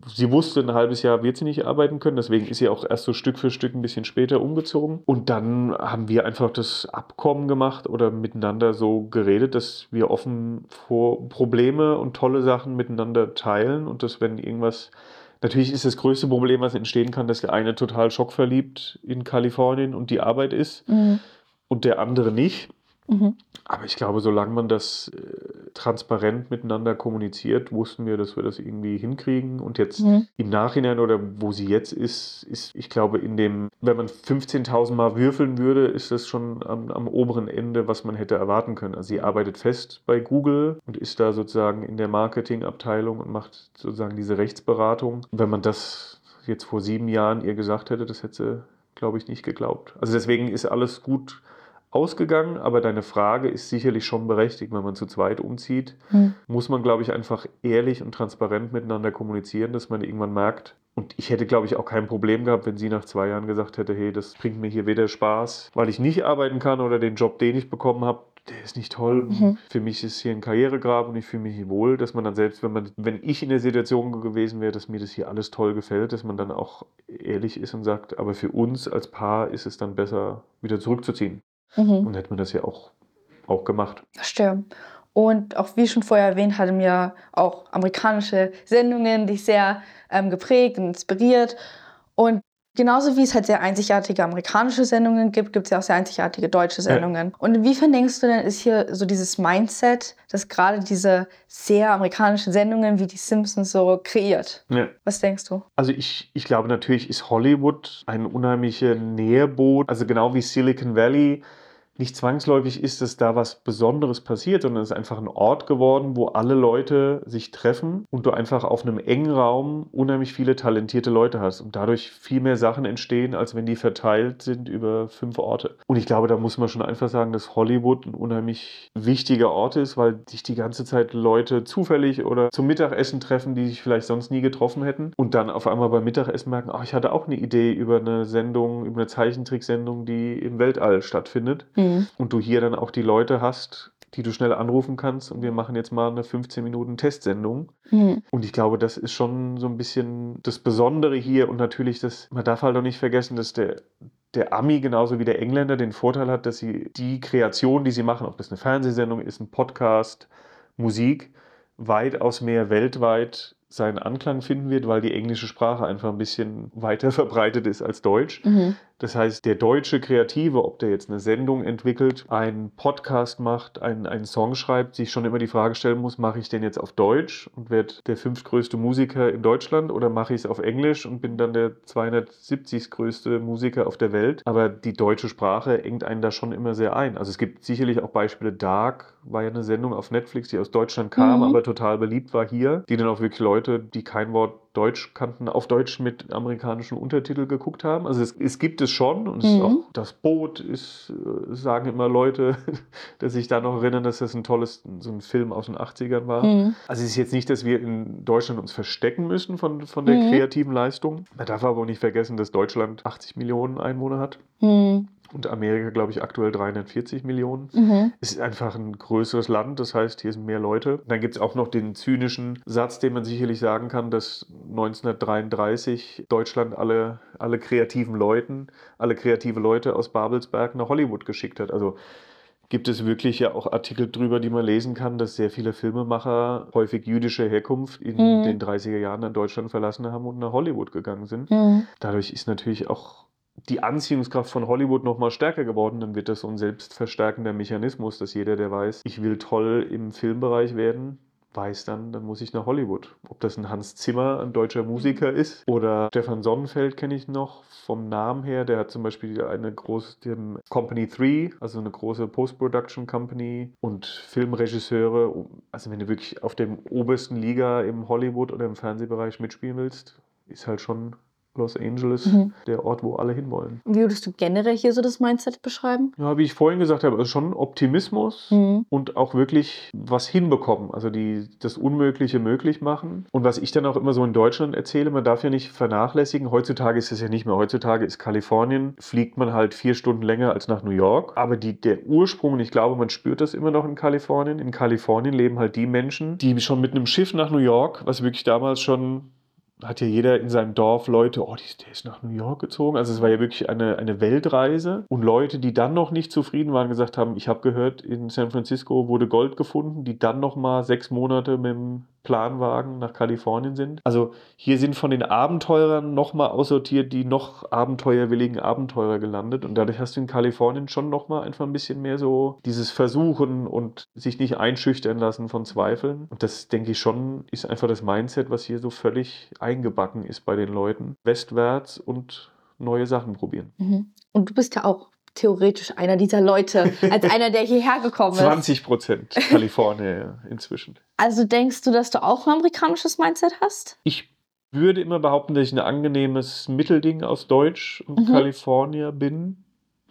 sie wusste, ein halbes Jahr wird sie nicht arbeiten können, deswegen ist sie auch erst so Stück für Stück ein bisschen später umgezogen. Und dann haben wir einfach das Abkommen gemacht oder miteinander so geredet, dass wir offen vor Probleme und tolle Sachen miteinander teilen und dass wenn irgendwas Natürlich ist das größte Problem, was entstehen kann, dass der eine total schockverliebt in Kalifornien und die Arbeit ist Mhm. Und der andere nicht. Mhm. Aber ich glaube, solange man das äh, transparent miteinander kommuniziert, wussten wir, dass wir das irgendwie hinkriegen. Und jetzt Mhm. im Nachhinein oder wo sie jetzt ist, ist, ich glaube, in dem, wenn man 15.000 Mal würfeln würde, ist das schon am, am oberen Ende, was man hätte erwarten können. Also sie arbeitet fest bei Google und ist da sozusagen in der Marketingabteilung und macht sozusagen diese Rechtsberatung. Wenn man das jetzt vor sieben Jahren ihr gesagt hätte, das hätte sie, glaube ich, nicht geglaubt. Also deswegen ist alles gut ausgegangen, aber deine Frage ist sicherlich schon berechtigt, wenn man zu zweit umzieht Mhm. muss man, glaube ich, einfach ehrlich und transparent miteinander kommunizieren, dass man irgendwann merkt. Und ich hätte, glaube ich, auch kein Problem gehabt, wenn sie nach zwei Jahren gesagt hätte, hey, das bringt mir hier weder Spaß, weil ich nicht arbeiten kann oder den Job, den ich bekommen habe, der ist nicht toll. Mhm. Für mich ist hier ein Karrieregrab und ich fühle mich hier wohl, dass man dann selbst, wenn man, wenn ich in der Situation gewesen wäre, dass mir das hier alles toll gefällt, dass man dann auch ehrlich ist und sagt, aber für uns als Paar ist es dann besser, wieder zurückzuziehen. Mhm. Und hätte man das ja auch, auch gemacht. Verstehe. Und auch wie schon vorher erwähnt, hatte mir auch amerikanische Sendungen dich sehr ähm, geprägt und inspiriert. Und genauso wie es halt sehr einzigartige amerikanische Sendungen gibt, gibt es ja auch sehr einzigartige deutsche Sendungen. Und inwiefern denkst du denn, ist hier so dieses Mindset, das gerade diese sehr amerikanischen Sendungen wie die Simpsons so kreiert? Ja. Was denkst du? Also ich, ich glaube natürlich ist Hollywood ein unheimlicher Nährboot, also genau wie Silicon Valley nicht zwangsläufig ist, dass da was Besonderes passiert, sondern es ist einfach ein Ort geworden, wo alle Leute sich treffen und du einfach auf einem engen Raum unheimlich viele talentierte Leute hast und dadurch viel mehr Sachen entstehen, als wenn die verteilt sind über fünf Orte. Und ich glaube, da muss man schon einfach sagen, dass Hollywood ein unheimlich wichtiger Ort ist, weil sich die ganze Zeit Leute zufällig oder zum Mittagessen treffen, die sich vielleicht sonst nie getroffen hätten und dann auf einmal beim Mittagessen merken, ach, ich hatte auch eine Idee über eine Sendung, über eine Zeichentricksendung, die im Weltall stattfindet Mhm. Und du hier dann auch die Leute hast, die du schnell anrufen kannst und wir machen jetzt mal eine 15 Minuten Testsendung. Mhm. Und ich glaube, das ist schon so ein bisschen das Besondere hier und natürlich, das, man darf halt auch nicht vergessen, dass der, der Ami genauso wie der Engländer den Vorteil hat, dass sie die Kreation, die sie machen, ob das eine Fernsehsendung ist, ein Podcast, Musik, weitaus mehr weltweit seinen Anklang finden wird, weil die englische Sprache einfach ein bisschen weiter *laughs* verbreitet ist als Deutsch. Mhm. Das heißt, der deutsche Kreative, ob der jetzt eine Sendung entwickelt, einen Podcast macht, einen, einen Song schreibt, sich schon immer die Frage stellen muss, mache ich den jetzt auf Deutsch und werde der fünftgrößte Musiker in Deutschland oder mache ich es auf Englisch und bin dann der 270. größte Musiker auf der Welt. Aber die deutsche Sprache engt einen da schon immer sehr ein. Also es gibt sicherlich auch Beispiele. Dark war ja eine Sendung auf Netflix, die aus Deutschland kam, Mhm. aber total beliebt war hier, die dann auch wirklich Leute, die kein Wort Deutsch kannten, auf Deutsch mit amerikanischen Untertitel geguckt haben. Also es, es gibt es schon und es ist Mhm. auch das Boot ist, äh, sagen immer Leute, *laughs* dass sich da noch erinnern, dass das ein tolles, so ein Film aus den 80ern war. Mhm. Also es ist jetzt nicht, dass wir in Deutschland uns verstecken müssen von, von der Mhm. kreativen Leistung. Man darf aber auch nicht vergessen, dass Deutschland 80 Millionen Einwohner hat Mhm. Und Amerika, glaube ich, aktuell 340 Millionen. Mhm. Es ist einfach ein größeres Land, das heißt, hier sind mehr Leute. Dann gibt es auch noch den zynischen Satz, den man sicherlich sagen kann, dass 1933 Deutschland alle, alle kreativen Leuten, alle kreative Leute aus Babelsberg nach Hollywood geschickt hat. Also gibt es wirklich ja auch Artikel drüber, die man lesen kann, dass sehr viele Filmemacher, häufig jüdischer Herkunft, in Mhm. den 30er Jahren dann Deutschland verlassen haben und nach Hollywood gegangen sind. Mhm. Dadurch ist natürlich auch die Anziehungskraft von Hollywood noch mal stärker geworden. Dann wird das so ein selbstverstärkender Mechanismus, dass jeder, der weiß, ich will toll im Filmbereich werden, weiß dann, dann muss ich nach Hollywood. Ob das ein Hans Zimmer, ein deutscher Musiker ist, oder Stefan Sonnenfeld kenne ich noch vom Namen her. Der hat zum Beispiel eine große dem Company 3, also eine große Post-Production Company und Filmregisseure. Also wenn du wirklich auf dem obersten Liga im Hollywood oder im Fernsehbereich mitspielen willst, ist halt schon Los Angeles Mhm. der Ort, wo alle hinwollen. Wie würdest du generell hier so das Mindset beschreiben? Ja, wie ich vorhin gesagt habe, also schon Optimismus Mhm. und auch wirklich was hinbekommen, also die, das Unmögliche möglich machen. Und was ich dann auch immer so in Deutschland erzähle, man darf ja nicht vernachlässigen, heutzutage ist es ja nicht mehr, heutzutage ist Kalifornien, fliegt man halt vier Stunden länger als nach New York, aber die, der Ursprung, und ich glaube, man spürt das immer noch in Kalifornien, in Kalifornien leben halt die Menschen, die schon mit einem Schiff nach New York, was wirklich damals schon hat ja jeder in seinem Dorf Leute, oh, der ist nach New York gezogen. Also es war ja wirklich eine, eine Weltreise. Und Leute, die dann noch nicht zufrieden waren, gesagt haben, ich habe gehört, in San Francisco wurde Gold gefunden, die dann noch mal sechs Monate mit dem Planwagen nach Kalifornien sind. Also hier sind von den Abenteurern nochmal aussortiert die noch abenteuerwilligen Abenteurer gelandet. Und dadurch hast du in Kalifornien schon nochmal einfach ein bisschen mehr so dieses Versuchen und sich nicht einschüchtern lassen von Zweifeln. Und das denke ich schon, ist einfach das Mindset, was hier so völlig eingebacken ist bei den Leuten. Westwärts und neue Sachen probieren. Mhm. Und du bist ja auch theoretisch einer dieser Leute, als *laughs* einer, der hierher gekommen ist. 20 Prozent Kalifornien *laughs* inzwischen. Also denkst du, dass du auch ein amerikanisches Mindset hast? Ich würde immer behaupten, dass ich ein angenehmes Mittelding aus Deutsch und Mhm. Kalifornier bin.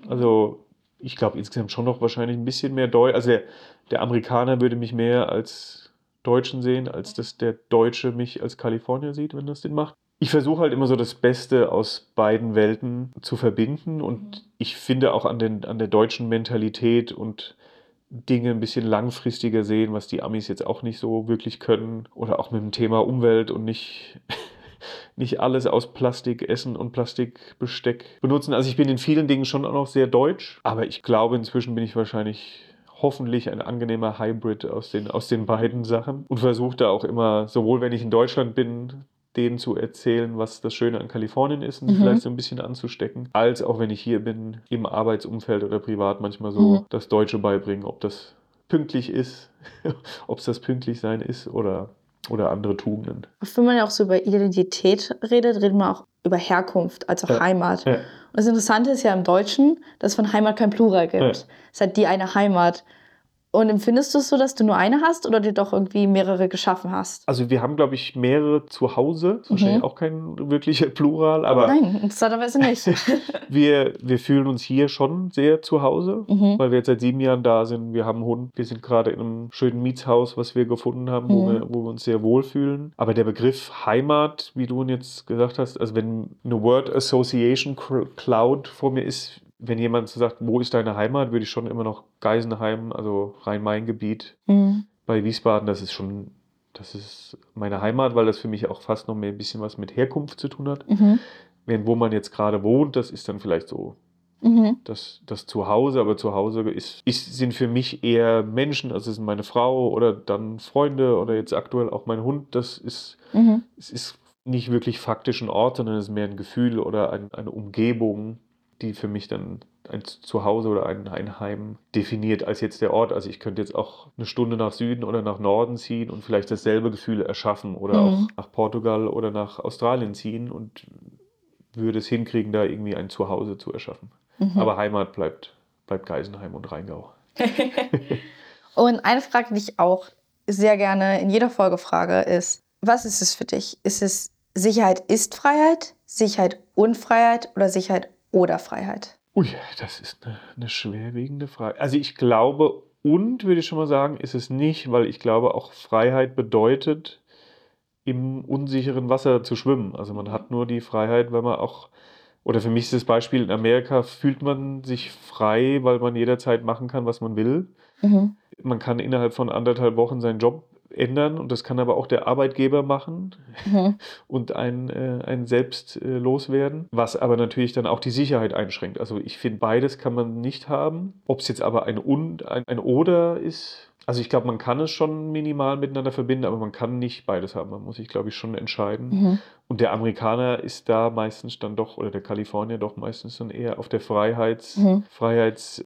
Also ich glaube insgesamt schon noch wahrscheinlich ein bisschen mehr Deutsch. Also der, der Amerikaner würde mich mehr als Deutschen sehen, als dass der Deutsche mich als Kalifornier sieht, wenn das Sinn macht. Ich versuche halt immer so das Beste aus beiden Welten zu verbinden und ich finde auch an, den, an der deutschen Mentalität und Dinge ein bisschen langfristiger sehen, was die Amis jetzt auch nicht so wirklich können. Oder auch mit dem Thema Umwelt und nicht, *laughs* nicht alles aus Plastik essen und Plastikbesteck benutzen. Also ich bin in vielen Dingen schon auch noch sehr deutsch, aber ich glaube, inzwischen bin ich wahrscheinlich hoffentlich ein angenehmer Hybrid aus den, aus den beiden Sachen und versuche da auch immer, sowohl wenn ich in Deutschland bin, denen zu erzählen, was das Schöne an Kalifornien ist und Mhm. vielleicht so ein bisschen anzustecken, als auch wenn ich hier bin, im Arbeitsumfeld oder privat manchmal so Mhm. das Deutsche beibringen, ob das pünktlich ist, *laughs* ob es das pünktlich sein ist oder, oder andere Tugenden. Oft, wenn man ja auch so über Identität redet, redet man auch über Herkunft, als auch Ja. Heimat. Ja. Und das Interessante ist ja im Deutschen, dass es von Heimat kein Plural gibt. Ja. Es halt die eine Heimat. Und empfindest du es so, dass du nur eine hast oder dir doch irgendwie mehrere geschaffen hast? Also wir haben, glaube ich, mehrere zu Hause. Ist wahrscheinlich Mhm. auch kein wirklicher Plural, aber Nein, interessanterweise nicht. *laughs* wir, wir fühlen uns hier schon sehr zu Hause. mhm. weil wir jetzt seit sieben Jahren da sind. Wir haben einen Hund. Wir sind gerade in einem schönen Mietshaus, was wir gefunden haben, wo, Mhm. wir, wo wir uns sehr wohlfühlen. Aber der Begriff Heimat, wie du ihn jetzt gesagt hast, also wenn eine Word Association Cloud vor mir ist, wenn jemand so sagt, wo ist deine Heimat, würde ich schon immer noch Geisenheim, also Rhein-Main-Gebiet Mhm. bei Wiesbaden, das ist schon, das ist meine Heimat, weil das für mich auch fast noch mehr ein bisschen was mit Herkunft zu tun hat. Mhm. Während wo man jetzt gerade wohnt, das ist dann vielleicht so Mhm. das, das Zuhause, aber Zuhause ist, ist, sind für mich eher Menschen, also es sind meine Frau oder dann Freunde oder jetzt aktuell auch mein Hund. Das ist, Mhm. es ist nicht wirklich faktisch ein Ort, sondern es ist mehr ein Gefühl oder ein, eine Umgebung, die für mich dann ein Zuhause oder ein, ein Heim definiert als jetzt der Ort. Also ich könnte jetzt auch eine Stunde nach Süden oder nach Norden ziehen und vielleicht dasselbe Gefühl erschaffen oder Mhm. auch nach Portugal oder nach Australien ziehen und würde es hinkriegen, da irgendwie ein Zuhause zu erschaffen. Mhm. Aber Heimat bleibt, bleibt Geisenheim und Rheingau. *laughs* Und eine Frage, die ich auch sehr gerne in jeder Folge frage, ist, was ist es für dich? Ist es Sicherheit ist Freiheit, Sicherheit und Freiheit oder Sicherheit oder Freiheit? Ui, das ist eine, eine schwerwiegende Frage. Also ich glaube, und würde ich schon mal sagen, ist es nicht, weil ich glaube, auch Freiheit bedeutet, im unsicheren Wasser zu schwimmen. Also man hat nur die Freiheit, wenn man auch, oder für mich ist das Beispiel, in Amerika fühlt man sich frei, weil man jederzeit machen kann, was man will. Mhm. Man kann innerhalb von anderthalb Wochen seinen Job ändern und das kann aber auch der Arbeitgeber machen. Mhm. *laughs* und ein, äh, ein selbst äh, loswerden, was aber natürlich dann auch die Sicherheit einschränkt. Also ich finde, beides kann man nicht haben. Ob es jetzt aber ein und, ein, ein oder ist, also ich glaube, man kann es schon minimal miteinander verbinden, aber man kann nicht beides haben. Man muss sich, glaube ich, schon entscheiden. Mhm. Und der Amerikaner ist da meistens dann doch, oder der Kalifornier doch meistens dann eher auf der Freiheits, Mhm. Freiheits,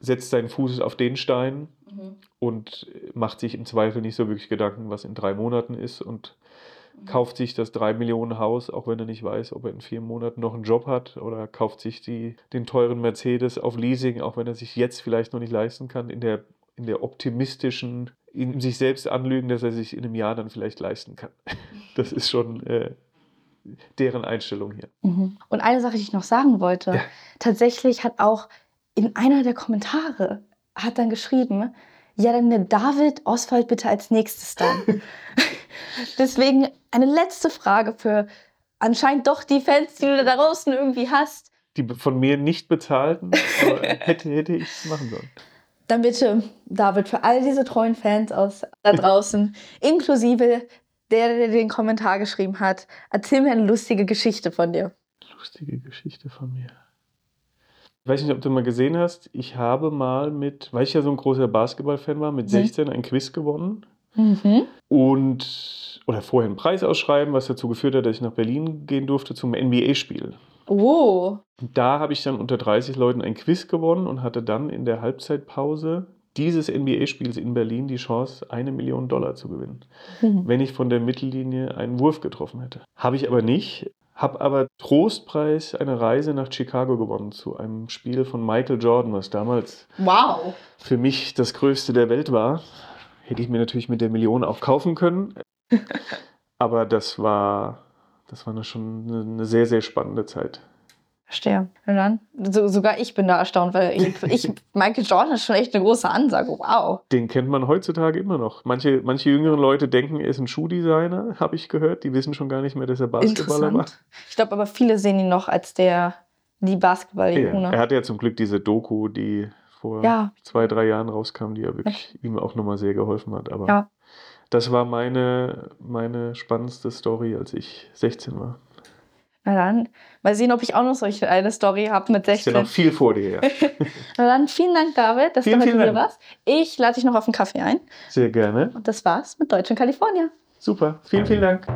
setzt seinen Fuß auf den Stein Mhm. und macht sich im Zweifel nicht so wirklich Gedanken, was in drei Monaten ist und kauft sich das 3 Millionen Haus, auch wenn er nicht weiß, ob er in vier Monaten noch einen Job hat oder kauft sich die, den teuren Mercedes auf Leasing, auch wenn er sich jetzt vielleicht noch nicht leisten kann, in der, in der optimistischen, in sich selbst anlügen, dass er sich in einem Jahr dann vielleicht leisten kann. *laughs* Das ist schon äh, deren Einstellung hier. Mhm. Und eine Sache, die ich noch sagen wollte, Ja. tatsächlich hat auch in einer der Kommentare hat dann geschrieben, ja, dann nimm David Oswald bitte als nächstes dann. *laughs* Deswegen eine letzte Frage für anscheinend doch die Fans, die du da draußen irgendwie hast. Die von mir nicht bezahlten, *laughs* hätte, hätte ich es machen sollen. Dann bitte, David, für all diese treuen Fans aus da draußen, *laughs* inklusive der, der den Kommentar geschrieben hat, erzähl mir eine lustige Geschichte von dir. Lustige Geschichte von mir. Ich weiß nicht, ob du mal gesehen hast, ich habe mal mit, weil ich ja so ein großer Basketballfan war, mit Mhm. 16 ein Quiz gewonnen. Mhm. Und, oder vorher einen Preis ausschreiben, was dazu geführt hat, dass ich nach Berlin gehen durfte zum NBA-Spiel. Oh. Da habe ich dann unter 30 Leuten ein Quiz gewonnen und hatte dann in der Halbzeitpause dieses NBA-Spiels in Berlin die Chance, eine Million Dollar zu gewinnen, Mhm. wenn ich von der Mittellinie einen Wurf getroffen hätte. Habe ich aber nicht, habe aber Trostpreis eine Reise nach Chicago gewonnen zu einem Spiel von Michael Jordan, was damals Wow. für mich das größte der Welt war. Hätte ich mir natürlich mit der Million auch kaufen können. *laughs* Aber das war, das war eine schon eine, eine sehr, sehr spannende Zeit. Verstehe. Und dann? So, sogar ich bin da erstaunt, weil ich, *laughs* ich, Michael Jordan ist schon echt eine große Ansage. Wow. Den kennt man heutzutage immer noch. Manche, manche jüngeren Leute denken, er ist ein Schuhdesigner, *laughs* habe ich gehört. Die wissen schon gar nicht mehr, dass er Basketballer war. Ich glaube aber viele sehen ihn noch als der, die Ja, Basketball-Ikone. er hatte ja zum Glück diese Doku, die vor Ja. zwei, drei Jahren rauskam, die ja wirklich ihm auch nochmal sehr geholfen hat. Aber Ja. das war meine, meine spannendste Story, als ich 16 war. Na dann, mal sehen, ob ich auch noch solche eine Story habe mit Ist ja 16. noch viel vor dir. Ja. *laughs* Na dann, vielen Dank, David, dass Vielen, du heute Dank. warst. Ich lade dich noch auf einen Kaffee ein. Sehr gerne. Und das war's mit Deutsch in Kalifornien. Super. Vielen, vielen Dank.